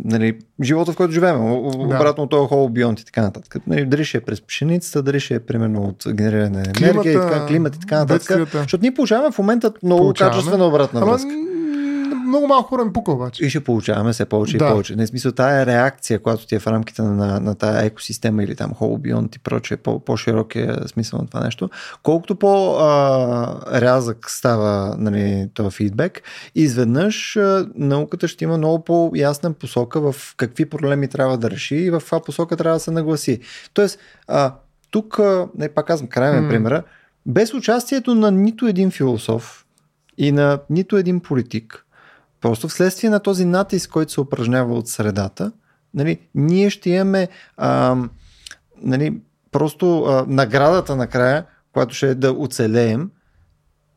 нали, живота, в който живеем, да. обратно от този хол бионт и така нататък. Нали, дали ще е през пшеницата, дали ще е примерно от генериране на енергия, климата, и така, климат и така нататък. Защото ние получаваме в момента много получаваме. качествена обратна връзка. Ама, много малко хора ми пука обаче. И ще получаваме все повече да. и повече. Не смисъл, тая реакция, която ти е в рамките на, на, тая екосистема или там холобионт и прочее, по, по-широк е смисъл на това нещо. Колкото по-рязък става нали, този фидбек, изведнъж науката ще има много по-ясна посока в какви проблеми трябва да реши и в каква посока трябва да се нагласи. Тоест, а, тук, не пак казвам, крайен mm. примера, без участието на нито един философ и на нито един политик, Просто вследствие на този натиск, който се упражнява от средата, нали, ние ще имаме а, нали, просто а, наградата накрая, която ще е да оцелеем,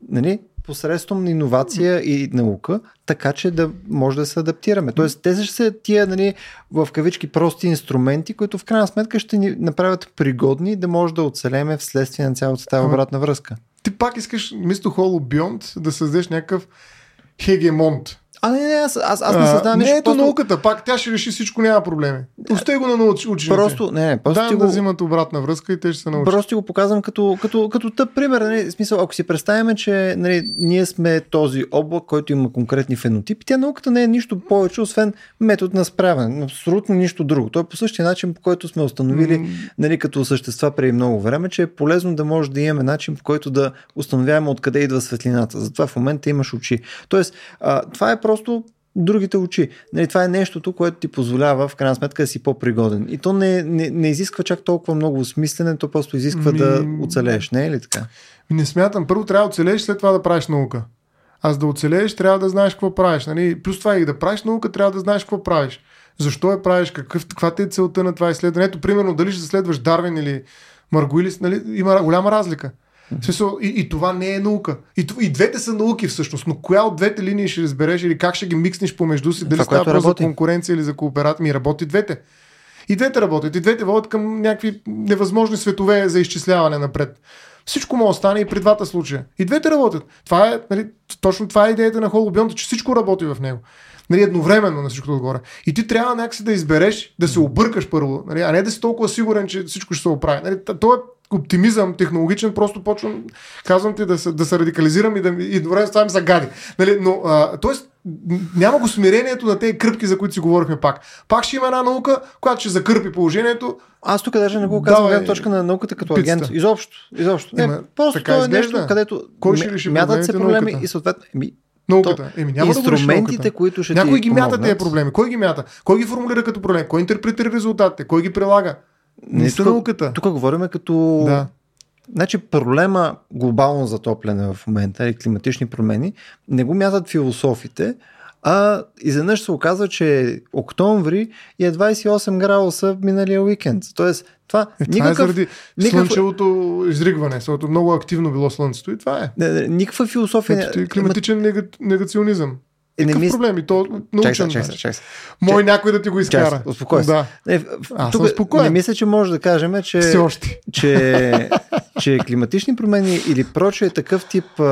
нали, посредством иновация и наука, така че да може да се адаптираме. Тоест, те ще са тия, нали, в кавички, прости инструменти, които в крайна сметка ще ни направят пригодни да може да оцелеме вследствие на цялата тази обратна връзка. Ти пак искаш, вместо Hollow Beyond, да създадеш някакъв хегемонт а, не, не, аз, аз, аз не създавам нищо. Не, ето просто... науката, пак тя ще реши всичко, няма проблеми. Остай го на научи, учените. Просто, не, не, просто да, го... да взимат обратна връзка и те ще се научат. Просто го показвам като, като, като тъп пример. Нали, смисъл, ако си представяме, че нали, ние сме този облак, който има конкретни фенотипи, тя науката не е нищо повече, освен метод на справяне. Абсолютно нищо друго. Той е по същия начин, по който сме установили mm. нали, като същества преди много време, че е полезно да може да имаме начин, по който да установяваме откъде идва светлината. Затова в момента имаш очи. Тоест, а, това е просто другите очи. Нали, това е нещото, което ти позволява в крайна сметка да си по-пригоден. И то не, не, не изисква чак толкова много осмислене, то просто изисква ми... да оцелееш, не е ли така? Ми не смятам. Първо трябва да оцелееш, след това да правиш наука. Аз да оцелееш, трябва да знаеш какво правиш. Нали? Плюс това и да правиш наука, трябва да знаеш какво правиш. Защо я правиш, какъв, каква ти е целта на това изследване. Ето, примерно, дали ще следваш Дарвин или Маргуилис, нали? има голяма разлика. Смисъл, и, и това не е наука. И, и двете са науки всъщност, но коя от двете линии ще разбереш или как ще ги микснеш помежду си, дали става за конкуренция или за кооперация, ми работи двете. И двете работят, и двете водят към някакви невъзможни светове за изчисляване напред. Всичко може да стане и при двата случая. И двете работят. Това е, нали, точно това е идеята на Холобионта, че всичко работи в него. Нали, едновременно на всичкото отгоре. И ти трябва някакси да избереш, да се объркаш първо, нали, а не да си толкова сигурен, че всичко ще се оправи. Нали, то е оптимизъм технологичен, просто почвам, казвам ти да се, да се радикализирам и да ми, и добре, това ми са гади. Нали, но, а, тоест, няма го смирението на тези кръпки, за които си говорихме пак. Пак ще има една наука, която ще закърпи положението. Аз тук даже не го казвам гледна точка на науката като пицата. агент. Изобщо. изобщо. Не, Ема, просто така е изглежда. нещо, където Кой ще реши мятат се проблеми и съответно. Науката. Еми, няма да инструментите, науката. които ще Някой ги мята тези проблеми. Кой ги мята? Кой ги формулира като проблем? Кой интерпретира резултатите? Кой ги прилага? Не, тук, науката. тук говорим като... Да. Значи проблема глобално затопляне в момента или климатични промени не го мятат философите, а изведнъж се оказва, че е октомври и е 28 градуса миналия уикенд. Тоест, това, Е, това никакъв, е заради никаква- слънчевото изригване, защото много активно било слънцето и това е. не, не, никаква философия. Ти климатичен нега... негационизъм. Е, не ми- проблем? И то научен. сега, чакай, нали? сега. Мой някой да ти го изкара. Чакай, успокой се. Да. Не, Аз тук съм спокоен. Не мисля, че може да кажем, че, Все още. че, че климатични промени или прочее такъв тип а,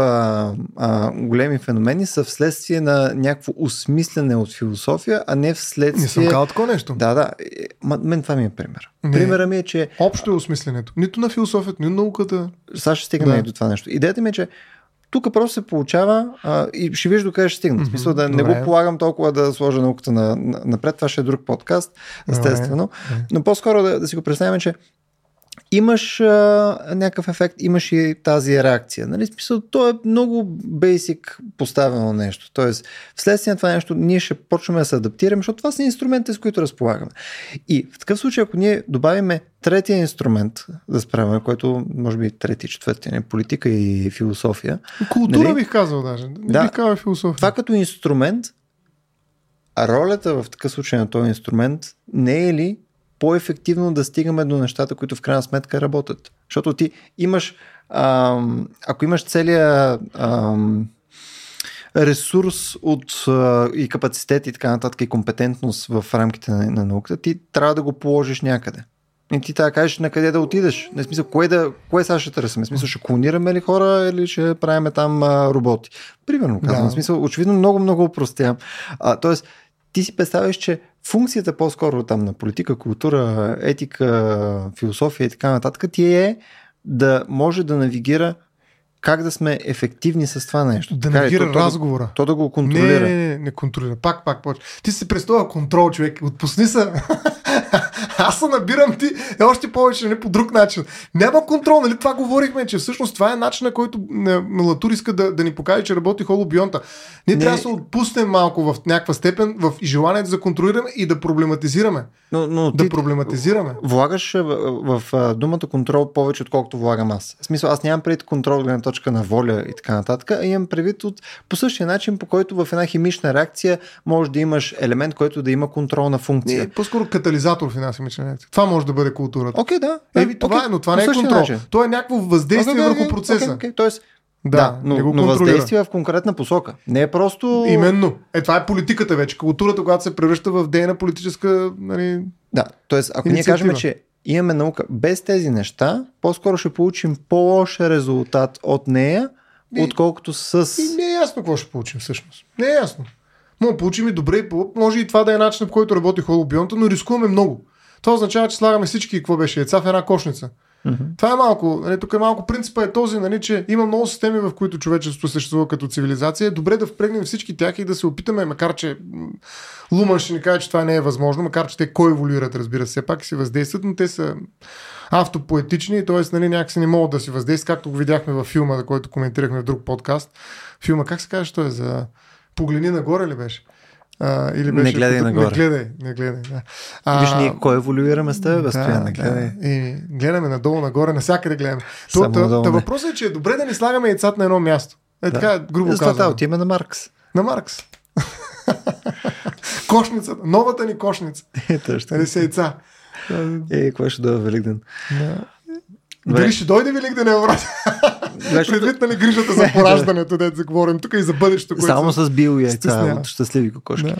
а, големи феномени са вследствие на някакво осмислене от философия, а не вследствие... Не съм казал такова нещо. Да, да. Е, Мен това ми е пример. Не. Примера ми е, че Общо е осмисленето. Нито на философията, нито на науката. сега ще стигнем Да. и до това нещо. Идеята ми е, че тук просто се получава а, и ще виж до къде ще стигна. В смисъл да не добре. го полагам толкова да сложа науката на, на, напред. Това ще е друг подкаст, естествено. Но по-скоро да, да си го представим, че имаш а, някакъв ефект, имаш и тази реакция. Нали? Смисъл, то е много бейсик поставено нещо. Тоест, вследствие на това нещо, ние ще почваме да се адаптираме, защото това са инструментите, с които разполагаме. И в такъв случай, ако ние добавиме третия инструмент да справяме, който може би трети, четвърти, не, политика и философия, Култура Нали? бих казал даже. Не Да. бих казал философия. това като инструмент, а ролята в такъв случай на този инструмент не е ли по-ефективно да стигаме до нещата, които в крайна сметка работят? Защото ти имаш, ам, ако имаш целия ам, ресурс от а, и капацитет и така нататък и компетентност в рамките на, на науката, ти трябва да го положиш някъде. И ти да кажеш на къде да отидеш. Не смисъл, кое, да, кое сега ще търсим? Смисъл, ще клонираме ли хора или ще правим там а, роботи? Примерно казвам. Да. Смисъл, очевидно много, много упростявам. Тоест, ти си представяш, че функцията по-скоро там на политика, култура, етика, философия и така нататък ти е да може да навигира как да сме ефективни с това нещо. Да навигира то, то, разговора. то да го Не, контролира. не, не, не контролира. Пак, пак, почва. Ти си представя контрол, човек. Отпусни се. Аз се набирам ти е още повече, не по друг начин. Няма контрол, нали? Това говорихме, че всъщност това е начинът, който м, Латур иска да, да ни покаже, че работи холобионта. Ние Не. трябва да се отпуснем малко в някаква степен в желанието за контролираме и да проблематизираме. Но, но Да ти проблематизираме. влагаш в, в, в думата контрол повече, отколкото влагам аз. В смисъл, аз нямам предвид контрол гледна точка на воля и така нататък, а имам предвид от, по същия начин, по който в една химична реакция може да имаш елемент, който да има контролна функция. Не, по-скоро катализатор химична реакция. Това може да бъде културата. Окей, да. да, Еми, това окей, е, но това не е контрол. начин. То е някакво въздействие окей, върху процеса. окей, окей. Тоест, Да, да, но, не го но въздействие в конкретна посока. Не е просто... Именно. Е, това е политиката вече. Културата, която се превръща в дейна политическа... Нали... Да, т.е. ако ние Инициатива. кажем, че имаме наука без тези неща, по-скоро ще получим по-лош резултат от нея, И- отколкото с... И не е ясно какво ще получим всъщност. Не е ясно. Може да получим и добре, и може и това да е начинът, по който работи холобионта, но рискуваме много. Това означава, че слагаме всички, какво беше, яйца в една кошница. Мгм. Това е малко, нали, тук е малко принципа е този, нали, че има много системи, в които човечеството съществува като цивилизация. Е добре да впрегнем всички тях и да се опитаме, макар че Луман ще ни каже, че това не е възможно, макар че те коеволюират, разбира се, пак си въздействат, но те са автопоетични, т.е. Нали, някакси не могат да си въздействат, както го видяхме във филма, за който коментирахме в друг подкаст. Филма, как се казва, що е за Погледни нагоре ли беше? А, или Не беше гледай като- нагоре. Не гледай, не гледай. Да. А, Виж, ние кой еволюираме с теб, Стоян, да, гледай. да. И гледаме надолу, нагоре, навсякъде гледаме. То, та, та не. въпросът е, че е добре да ни слагаме яйцата на едно място. Е така, грубо да, казано. отиваме на Маркс. На Маркс. Кошницата, новата ни кошница. Е, точно. Нали яйца. Е, кой ще дойде Великден? Да. Дали ще дойде Велик да не брат? Защото- Предвид нали грижата за пораждането, дето да говорим тук и за бъдещето. което Само с бил яйца стеснява. от щастливи кокошки. Да.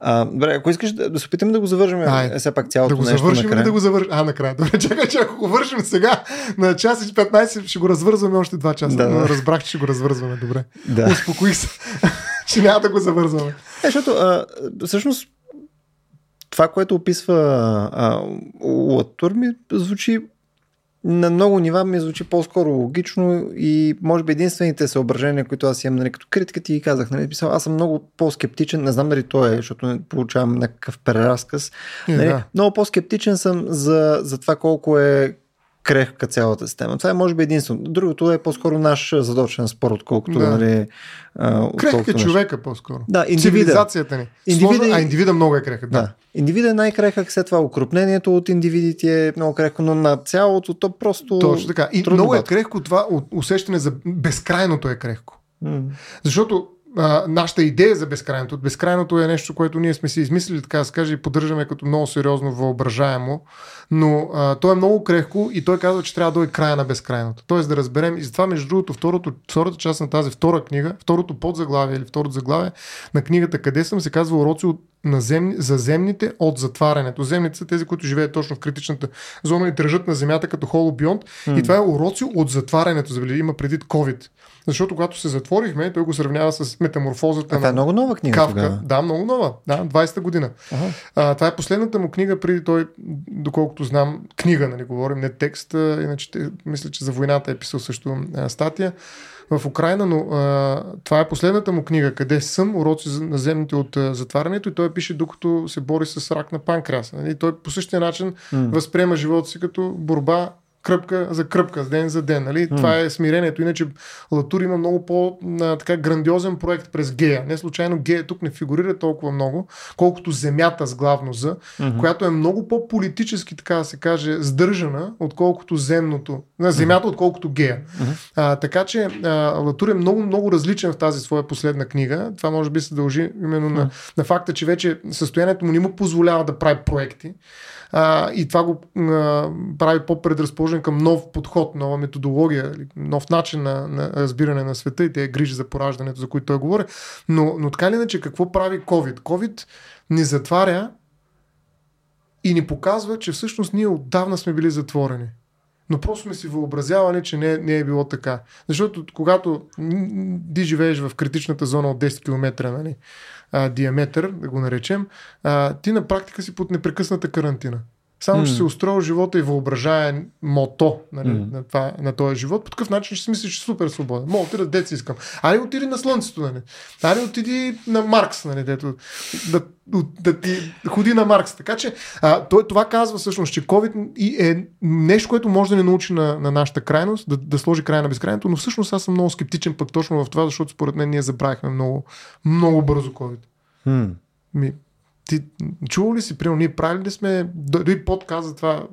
А, добре, ако искаш да, да се опитаме да го завържем, Ай, е, все пак цялото Да го нещо завършим накрая. да го завършим? А, накрая. Добре, чакай, че ако го вършим сега на час и 15, ще го развързваме още 2 часа. Да, да. разбрах, че ще го развързваме. Добре. Да. Успокоих се. че няма да го завързваме. Е, защото а, всъщност това, което описва Латур ми звучи на много нива ми звучи по-скоро логично и може би единствените съображения, които аз имам, нали, като критика ти ги казах, нали, писал, аз съм много по-скептичен, не знам дали то е, защото не получавам някакъв преразказ. Нали, да. Много по-скептичен съм за, за това колко е крехка цялата система. Това е може би единствено. Другото е по-скоро наш задочен спор, отколкото да. нали, Крехък е човека по-скоро. Да, индивида. Цивилизацията ни. Индивида, Сложно, а индивида много е крехък. Да. да. Индивида е най-крехък, след това укрупнението от индивидите е много крехко, но на цялото то просто. Точно така. И много е крехко това усещане за безкрайното е крехко. Mm. Защото а, нашата идея за безкрайното. Безкрайното е нещо, което ние сме си измислили, така да се каже, и поддържаме като много сериозно въображаемо, но а, то е много крехко и той казва, че трябва да дойде края на безкрайното. Тоест да разберем, и затова, между другото, второто, втората част на тази втора книга, второто подзаглавие или второто заглавие на книгата Къде съм, се казва уроци от на земни, за земните от затварянето. Земните са тези, които живеят точно в критичната зона и държат на земята като холобионт. Mm. И това е уроци от затварянето. Забели, има предвид COVID. Защото когато се затворихме, той го сравнява с метаморфозата. А, това е много нова книга. Кавка. Тогава. Да, много нова. Да, 20-та година. Ага. А, това е последната му книга, преди той, доколкото знам, книга, нали говорим, не текст. Иначе мисля, че за войната е писал също а, статия в Украина, но а, това е последната му книга, къде съм, уроци на земните от а, затварянето и той пише докато се бори с рак на панкреаса. И нали? той по същия начин mm. възприема живота си като борба кръпка за кръпка, ден за ден. Нали? Mm. Това е смирението. Иначе Латур има много по-така грандиозен проект през Гея. Не случайно Гея тук не фигурира толкова много, колкото Земята с главно за, mm-hmm. която е много по-политически, така да се каже, сдържана, отколкото земното, на Земята, mm-hmm. отколкото Гея. Mm-hmm. А, така че а, Латур е много, много различен в тази своя последна книга. Това може би се дължи именно mm-hmm. на, на факта, че вече състоянието му не му позволява да прави проекти. А, и това го а, прави по-предразположен към нов подход, нова методология, нов начин на, на разбиране на света и те грижи за пораждането, за които той говори. Но, но така или иначе, какво прави COVID? COVID ни затваря и ни показва, че всъщност ние отдавна сме били затворени. Но просто сме си въобразявали, че не, не е било така. Защото когато ти живееш в критичната зона от 10 км, нали, а, диаметър, да го наречем, а, ти на практика си под непрекъсната карантина. Само, mm. че се устроил живота и въображая мото нали, mm. на, това, на този живот. По такъв начин ще си мислиш, че е супер свободен. Мога отида деца искам. Али отиди на Слънцето, нали? Али отиди на Маркс, нали? Дето, да, да, да ти ходи на Маркс. Така че а, той, това казва всъщност, че COVID е нещо, което може да не научи на, на нашата крайност, да, да сложи край на безкрайното, но всъщност аз съм много скептичен пък точно в това, защото според мен ние забравихме много, много бързо COVID. Mm. Ми, ти чувал ли си, примерно, ние правили ли сме дори подкаст за това,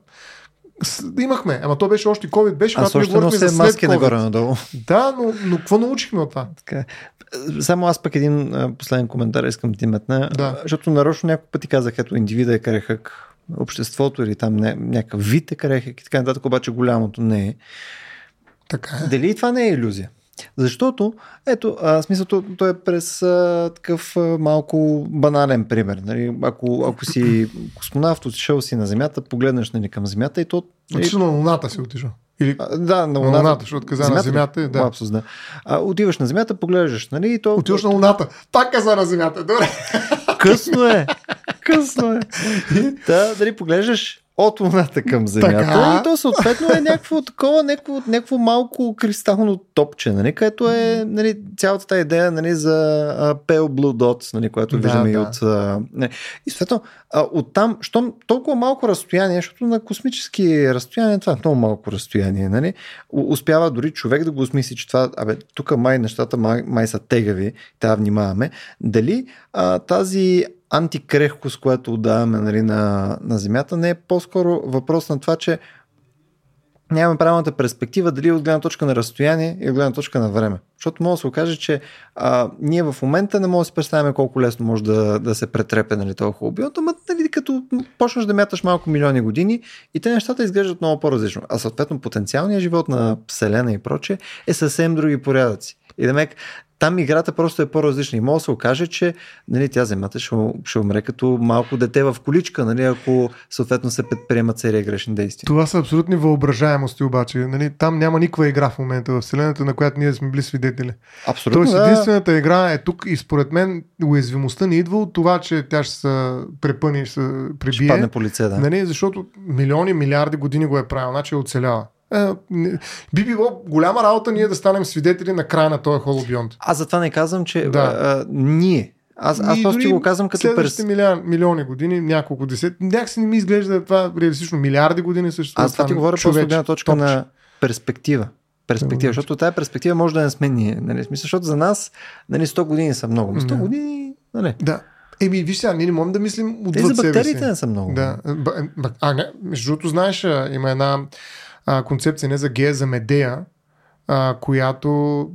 имахме, ама то беше още COVID, беше когато ние говорихме за след маски COVID. нагоре надолу. Да, но, но какво научихме от това? Така. Само аз пък един последен коментар искам да ти метна, да. защото нарочно няколко пъти казах, ето индивида е крехък, обществото или там някакъв вид е крехък и така нататък, обаче голямото не е. Така е. Дали това не е иллюзия? Защото, ето, а, смисълто, той е през а, такъв а, малко банален пример. Нали? Ако, ако си космонавт, отишъл си на Земята, погледнеш нали, към Земята и то... Нали... Отишъл на Луната си отишъл. Или... А, да, на Луната. На Луната, защото каза земята, на Земята. Да. Лапсус, да. А, отиваш на Земята, поглеждаш, нали? И то... Отиваш на Луната. Пак каза на Земята. Добре. Късно е. Късно е. да, дали поглеждаш от Луната към Земята. Така? И то съответно е някакво такова, някакво, някакво малко кристално топче, нали, където е нали, цялата тази идея нали, за uh, Pale Blue Dots, нали, което да, виждаме да. и от... Не. И съответно, uh, оттам, щом толкова малко разстояние, защото на космически разстояние това е много малко разстояние, нали, успява дори човек да го осмисли, че това, абе, тук май нещата май, май са тегави, трябва внимаваме. Дали uh, тази антикрехкост, която отдаваме нали, на, на Земята, не е по-скоро въпрос на това, че нямаме правилната перспектива дали от гледна точка на разстояние или от гледна точка на време. Защото може да се окаже, че а, ние в момента не можем да си представяме колко лесно може да, да се претрепе нали, този хубавиот, ама нали, като почнеш да мяташ малко милиони години и те нещата изглеждат много по-различно. А съответно потенциалният живот на Вселена и проче е съвсем други порядъци. И да мек, там играта просто е по-различна. И може да се окаже, че нали, тя земята ще, ще умре като малко дете в количка, нали, ако съответно се предприемат серия грешни действия. Това са абсолютни въображаемости обаче. Нали, там няма никаква игра в момента в Вселената, на която ние сме били свидетели. Абсолютно. Тоест, да. единствената игра е тук и според мен уязвимостта не идва от това, че тя ще се препъни, ще се прибие. Ще падне по лице, да. Нали, защото милиони, милиарди години го е правил, значи е оцелява. Е, би било голяма работа ние да станем свидетели на края на този холобионт. Аз затова не казвам, че Да. а, ние. Аз, аз И просто ти го казвам като Следващите перс... милион, милиони години, няколко десет, някакси не ми изглежда това реалистично. Милиарди години също. Аз това ти говоря просто от гледна точка на перспектива. Перспектива, Добре. защото тази перспектива може да не сме ние. Нали? Смисъл, защото за нас нали, 100 години са много. Но 100 Да. години, нали? Да. Еми, виж сега, ние не можем да мислим отвъд за себе бактериите си. не са много. Да. Ба- А, не, между другото, знаеш, а, има една а, концепция не за гея, за медея, а, която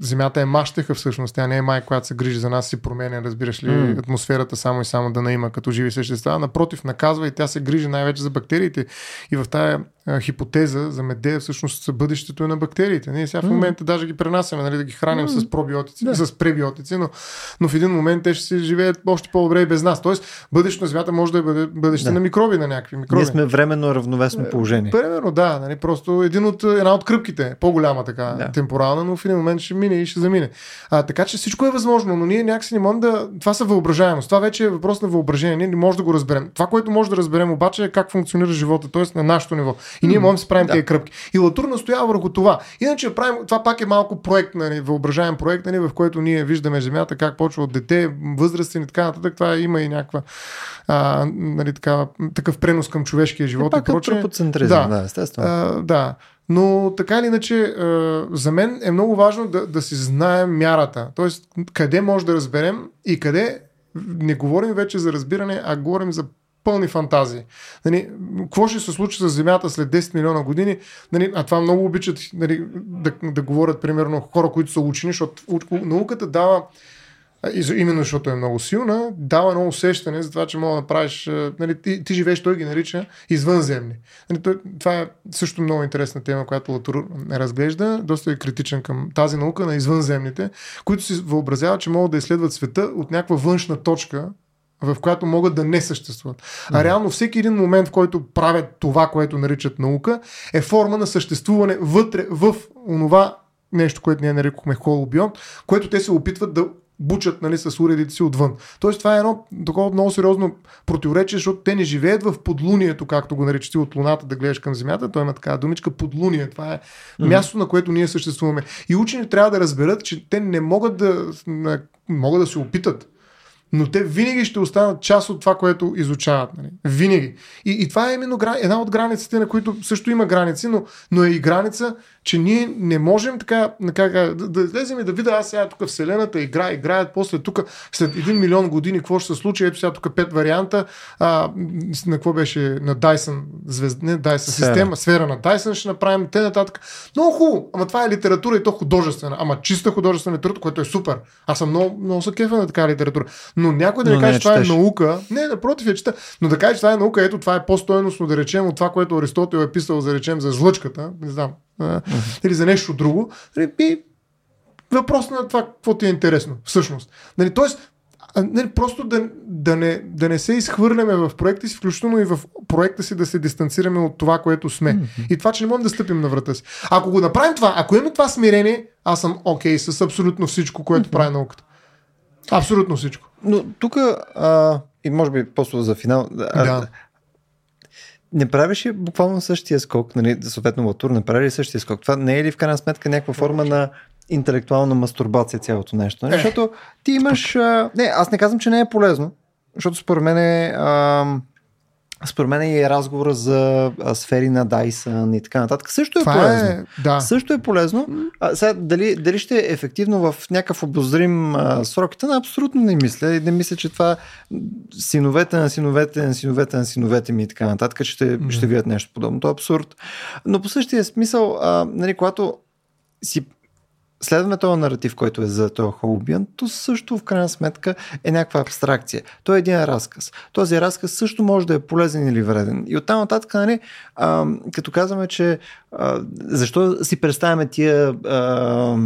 земята е мащеха всъщност. Тя не е май, която се грижи за нас и променя, разбираш ли, М. атмосферата само и само да не има като живи същества. Напротив, наказва и тя се грижи най-вече за бактериите. И в тая а, хипотеза за медея всъщност бъдещето е на бактериите. Ние сега в момента даже ги пренасяме, нали, да ги храним М. с пробиотици, Да. с пребиотици, но, но в един момент те ще си живеят още по-добре и без нас. Тоест, бъдещето на земята може да бъде бъдеще Да. на микроби, на някакви микроби. Ние сме временно равновесно положение. Примерно, да, нали, просто един от, една от кръпките, по-голяма така, да. темпорална, но в един момент ще мине и ще замине. А, така че всичко е възможно, но ние някакси не можем да... Това са въображаемост. Това вече е въпрос на въображение. Ние не можем да го разберем. Това, което може да разберем обаче е как функционира живота, т.е. на нашето ниво. И ние можем да си правим да. тези кръпки. И Латур настоява върху това. Иначе правим, това пак е малко проект, нали, въображаем проект, нали, в който ние виждаме Земята, как почва от дете, възрастен и така нататък. Това има и някаква а, нали, така, такъв пренос към човешкия живот и пак е прочее. Да. да, естествено. А, да. Но така или иначе, за мен е много важно да, да си знаем мярата. Тоест, къде може да разберем и къде не говорим вече за разбиране, а говорим за пълни фантазии. Нали, какво ще се случи с Земята след 10 милиона години? Нали, а това много обичат нали, да, да говорят, примерно, хора, които са учени, защото науката дава именно защото е много силна, дава едно усещане за това, че мога да направиш, нали, ти, ти живееш, той ги нарича извънземни. Нали, това е също много интересна тема, която Латур разглежда, доста е критичен към тази наука на извънземните, които си въобразяват, че могат да изследват света от някаква външна точка, в която могат да не съществуват. А реално всеки един момент, в който правят това, което наричат наука, е форма на съществуване вътре в онова нещо, което ние нарекохме холобион, което те се опитват да бучат нали, с уредите си отвън. Тоест това е едно такова много сериозно противоречие, защото те не живеят в подлунието, както го наричат от Луната да гледаш към Земята. Той има така думичка подлуние. Това е място, на което ние съществуваме. И учени трябва да разберат, че те не могат да, могат да се опитат но те винаги ще останат част от това, което изучават. Нали? Винаги. И, и това е именно гра... една от границите, на които също има граници, но, но е и граница, че ние не можем така, как, да, да излезем и да видя, аз сега тук Вселената игра, играят, после тук след един милион години какво ще се случи, ето сега тук пет варианта, а, на какво беше, на Dyson, звезд... не Dyson Сфера. система, сфера на Dyson ще направим, те нататък. Много хубаво, ама това е литература и то художествена, ама чиста художествена литература, което е супер. Аз съм много, много се кефа на така литература. Но някой да ми каже, че това е наука. Не, напротив, я чета. Но да каже, че това е наука, ето това е по-стойностно, да речем, от това, което Аристотел е писал, да речем, за злъчката, не знам, а, или за нещо друго. Нали, И въпрос на това, какво ти е интересно, всъщност. Нали, тоест, нали, просто да, да, не, да не се изхвърляме в проекта си, включително и в проекта си да се дистанцираме от това, което сме. И това, че не можем да стъпим на врата си. Ако го направим това, ако имаме това смирение, аз съм окей okay с абсолютно всичко, което прави науката. Абсолютно всичко. Но тук, и може би просто за финал, а, Да. Не правиш ли буквално същия скок, нали, съответно Латур не прави ли същия скок? Това не е ли в крайна сметка някаква форма на интелектуална мастурбация цялото нещо? Нали? Е. Защото ти имаш... А, не, аз не казвам, че не е полезно, защото според мен е... А, според мен и разговора за сфери на Dyson и така нататък също е Това полезно. е, да. Също е полезно. А, сега, дали, дали ще е ефективно в някакъв обозрим а, срок, това абсолютно не мисля. И не мисля, че това синовете на синовете на синовете на синовете ми и така нататък ще, ще видят нещо подобно. Това е абсурд. Но по същия смисъл, а, нали, когато си следваме този наратив, който е за този Холобиан, то също в крайна сметка е някаква абстракция. Той е един разказ. Този разказ също може да е полезен или вреден. И оттам нататък, нали, като казваме, че а, защо си представяме тия а,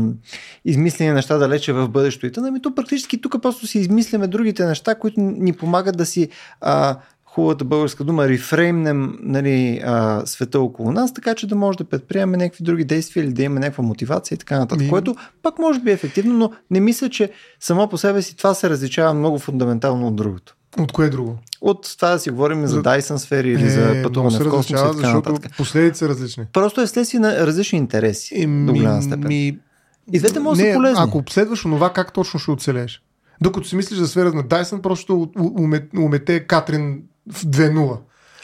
измислени неща далече в бъдещето и ами то практически тук просто си измисляме другите неща, които ни помагат да си а, хубавата българска дума, рефреймнем нали, а, света около нас, така че да може да предприемем някакви други действия или да имаме някаква мотивация и така нататък, Ми... което пак може би е ефективно, но не мисля, че само по себе си това се различава много фундаментално от другото. От кое друго? От това да си говорим за, за Dyson сфери или е, за пътуване в космос и така защото последици са различни. Просто е следствие на различни интереси и, до голяма степен. Ми... И двете могат да са полезни. Ако обследваш онова, как точно ще оцелееш? Докато си мислиш за сфера на Dyson, просто умете Катрин в 2-0.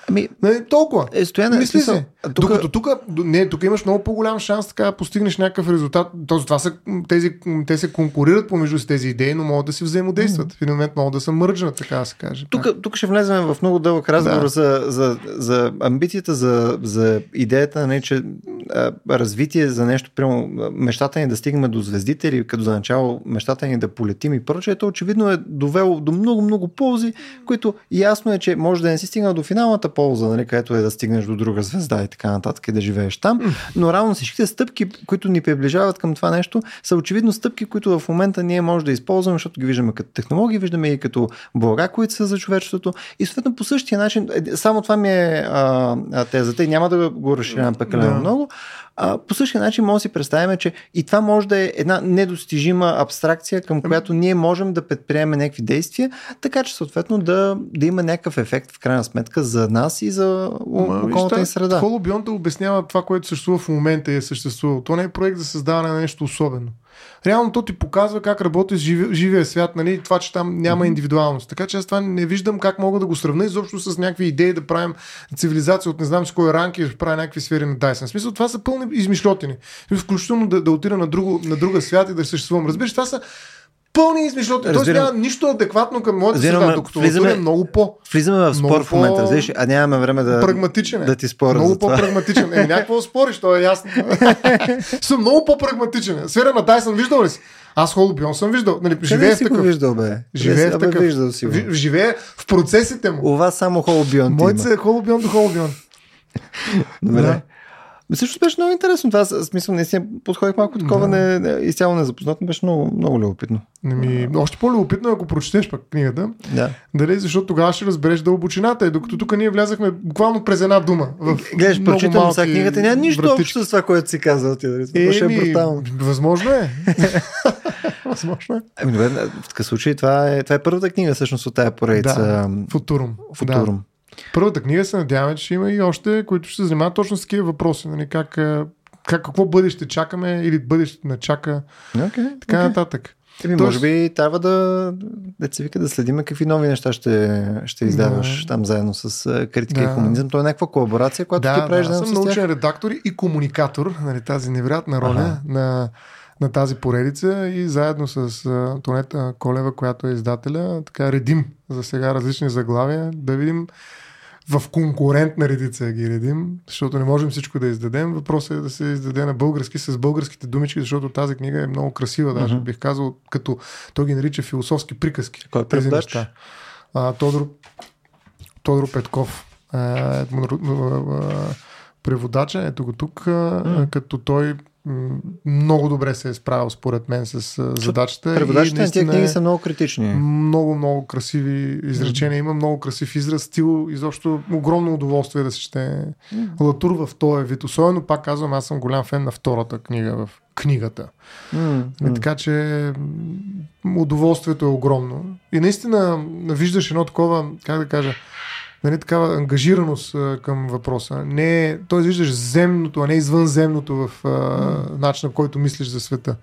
Ами, не, толкова. Е, стояне, Мисли се. Тук... Докато тук, не, тук имаш много по-голям шанс така да постигнеш някакъв резултат. Тоест, това са, тези, те се конкурират помежду с тези идеи, но могат да си взаимодействат. Mm-hmm. В един момент могат да се мържнат, така да се каже. Тук, тук ще влезем в много дълъг разговор да. за, за, за амбицията, за, за идеята, не, нали, че а, развитие за нещо, прямо мечтата ни да стигнем до звездите или като за начало мечтата ни да полетим и прочее, то очевидно е довело до много-много ползи, които ясно е, че може да не си стигнал до финалната полза, нали, където е да стигнеш до друга звезда и така нататък и да живееш там. Но равно всичките стъпки, които ни приближават към това нещо, са очевидно стъпки, които в момента ние може да използваме, защото ги виждаме като технологии, виждаме и като блага, които са за човечеството. И съответно по същия начин, е, само това ми е а, тезата и няма да го разширявам прекалено да. много. А, по същия начин може да си представим, че и това може да е една недостижима абстракция, към която ние можем да предприемем някакви действия, така че съответно да, да има някакъв ефект в крайна сметка за нас и за околната ни среда. Холобионта обяснява това, което съществува в момента и е съществувало. То не е проект за създаване на нещо особено. Реално то ти показва как работи с живи, живия свят, нали? това, че там няма индивидуалност. Така че аз това не виждам как мога да го сравня изобщо с някакви идеи да правим цивилизация от не знам с кой ранг и да правя някакви сфери на Dyson. В смисъл, това са пълни измишлетини. Включително да, да отида на, друго, на друга свят и да съществувам. Разбираш, това са пълни измишлоти. Тоест няма нищо адекватно към моята среда, докато влизаме, е много по. Влизаме в спор в момента, разбираш, а нямаме време да, прагматичен е. да ти споря. Много по-прагматичен. Е, някакво спориш, то е ясно. съм много по-прагматичен. Сфера на Дайсън виждал ли си? Аз Холобион съм виждал. Нали, живее в такъв. Виждал, бе? Живее в такъв. Виждал си в, живее в процесите му. У вас само Холобион. Моите е Холобион до Холобион. Добре. Да. Също беше много интересно. Това смисъл, наистина подходих малко такова, да. не, изцяло незапознато, беше много, много любопитно. Ми, още по-любопитно, е, ако прочетеш пък книгата. Да. Дали, защото тогава ще разбереш дълбочината. И докато тук ние влязахме буквално през една дума. В Гледаш, прочитам сега книгата, няма нищо вратички. общо с това, което си казал. Ти, дали? Е, е брутално. Възможно е. възможно е. Ами, добре, в такъв случай това е, това е първата книга всъщност от тая поредица. Да, Футурум. Футурум. Да. Първата книга се надяваме, че ще има и още, които ще се занимават точно с такива въпроси. Нали, как, как, какво бъдеще чакаме или бъдещето не чака. Okay, така okay. нататък. Еми, Тоест... може би трябва да, да се вика да следим какви нови неща ще, ще издаваш да. там заедно с критика да. и хуманизъм. То е някаква колаборация, която да, ти правиш да, съм научен редактор и комуникатор, нали, тази невероятна роля ага. на, на тази поредица и заедно с uh, Тонета Колева, която е издателя, така редим за сега различни заглавия, да видим в конкурентна редица ги редим, защото не можем всичко да издадем. Въпросът е да се издаде на български с българските думички, защото тази книга е много красива, даже mm-hmm. бих казал, като той ги нарича философски приказки. Кой е тези неща. А, Тодор, Тодор Петков е, преводача, ето го тук, mm. като той много добре се е справил според мен с задачата. Преводачите на тези книги са много критични. Много, много красиви изречения. Mm. Има много красив израз, стил. Изобщо огромно удоволствие да се чете mm. Латур в този вид. Особено, пак казвам, аз съм голям фен на втората книга в книгата. Mm. И така че удоволствието е огромно. И наистина виждаш едно такова, как да кажа, нали, такава ангажираност а, към въпроса. Не, той виждаш земното, а не извънземното в а, начина, в който мислиш за света.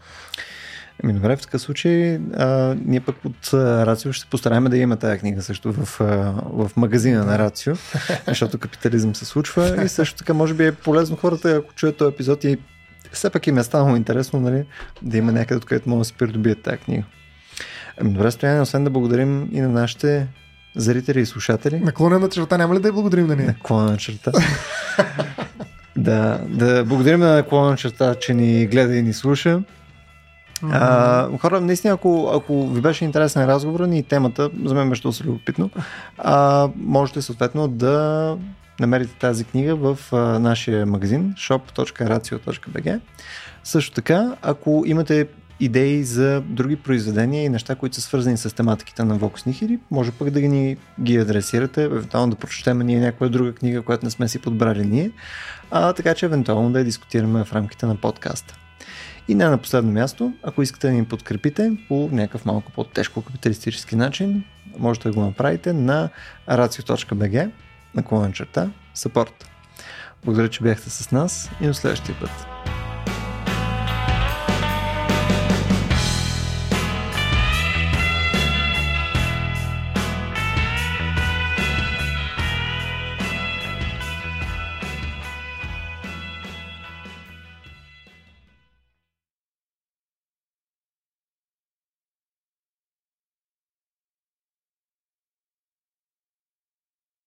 Ами добре, в такъв случай а, ние пък от а, Рацио ще постараем да имаме тази книга също в, а, в магазина на Рацио, защото капитализъм се случва и също така може би е полезно хората, ако чуят този епизод и все пак им е станало интересно нали, да има някъде, откъдето могат да се придобият тази книга. Ами добре, стояние, освен да благодарим и на нашите зрители и слушатели. Наклонена черта, няма ли да я благодарим на нея? Наклонена черта. да, да благодарим на наклонена черта, че ни гледа и ни слуша. А, хора, наистина, ако, ако ви беше интересен разговор ни и темата, за мен беше доста любопитно, а, можете съответно да намерите тази книга в а, нашия магазин shop.racio.bg. Също така, ако имате идеи за други произведения и неща, които са свързани с тематиката на Vox Nihili, може пък да ги, ги адресирате, евентуално да прочетем ние някоя друга книга, която не сме си подбрали ние, а, така че евентуално да я дискутираме в рамките на подкаста. И не на последно място, ако искате да ни подкрепите по някакъв малко по-тежко капиталистически начин, можете да го направите на racio.bg на черта support. Благодаря, че бяхте с нас и до следващия път.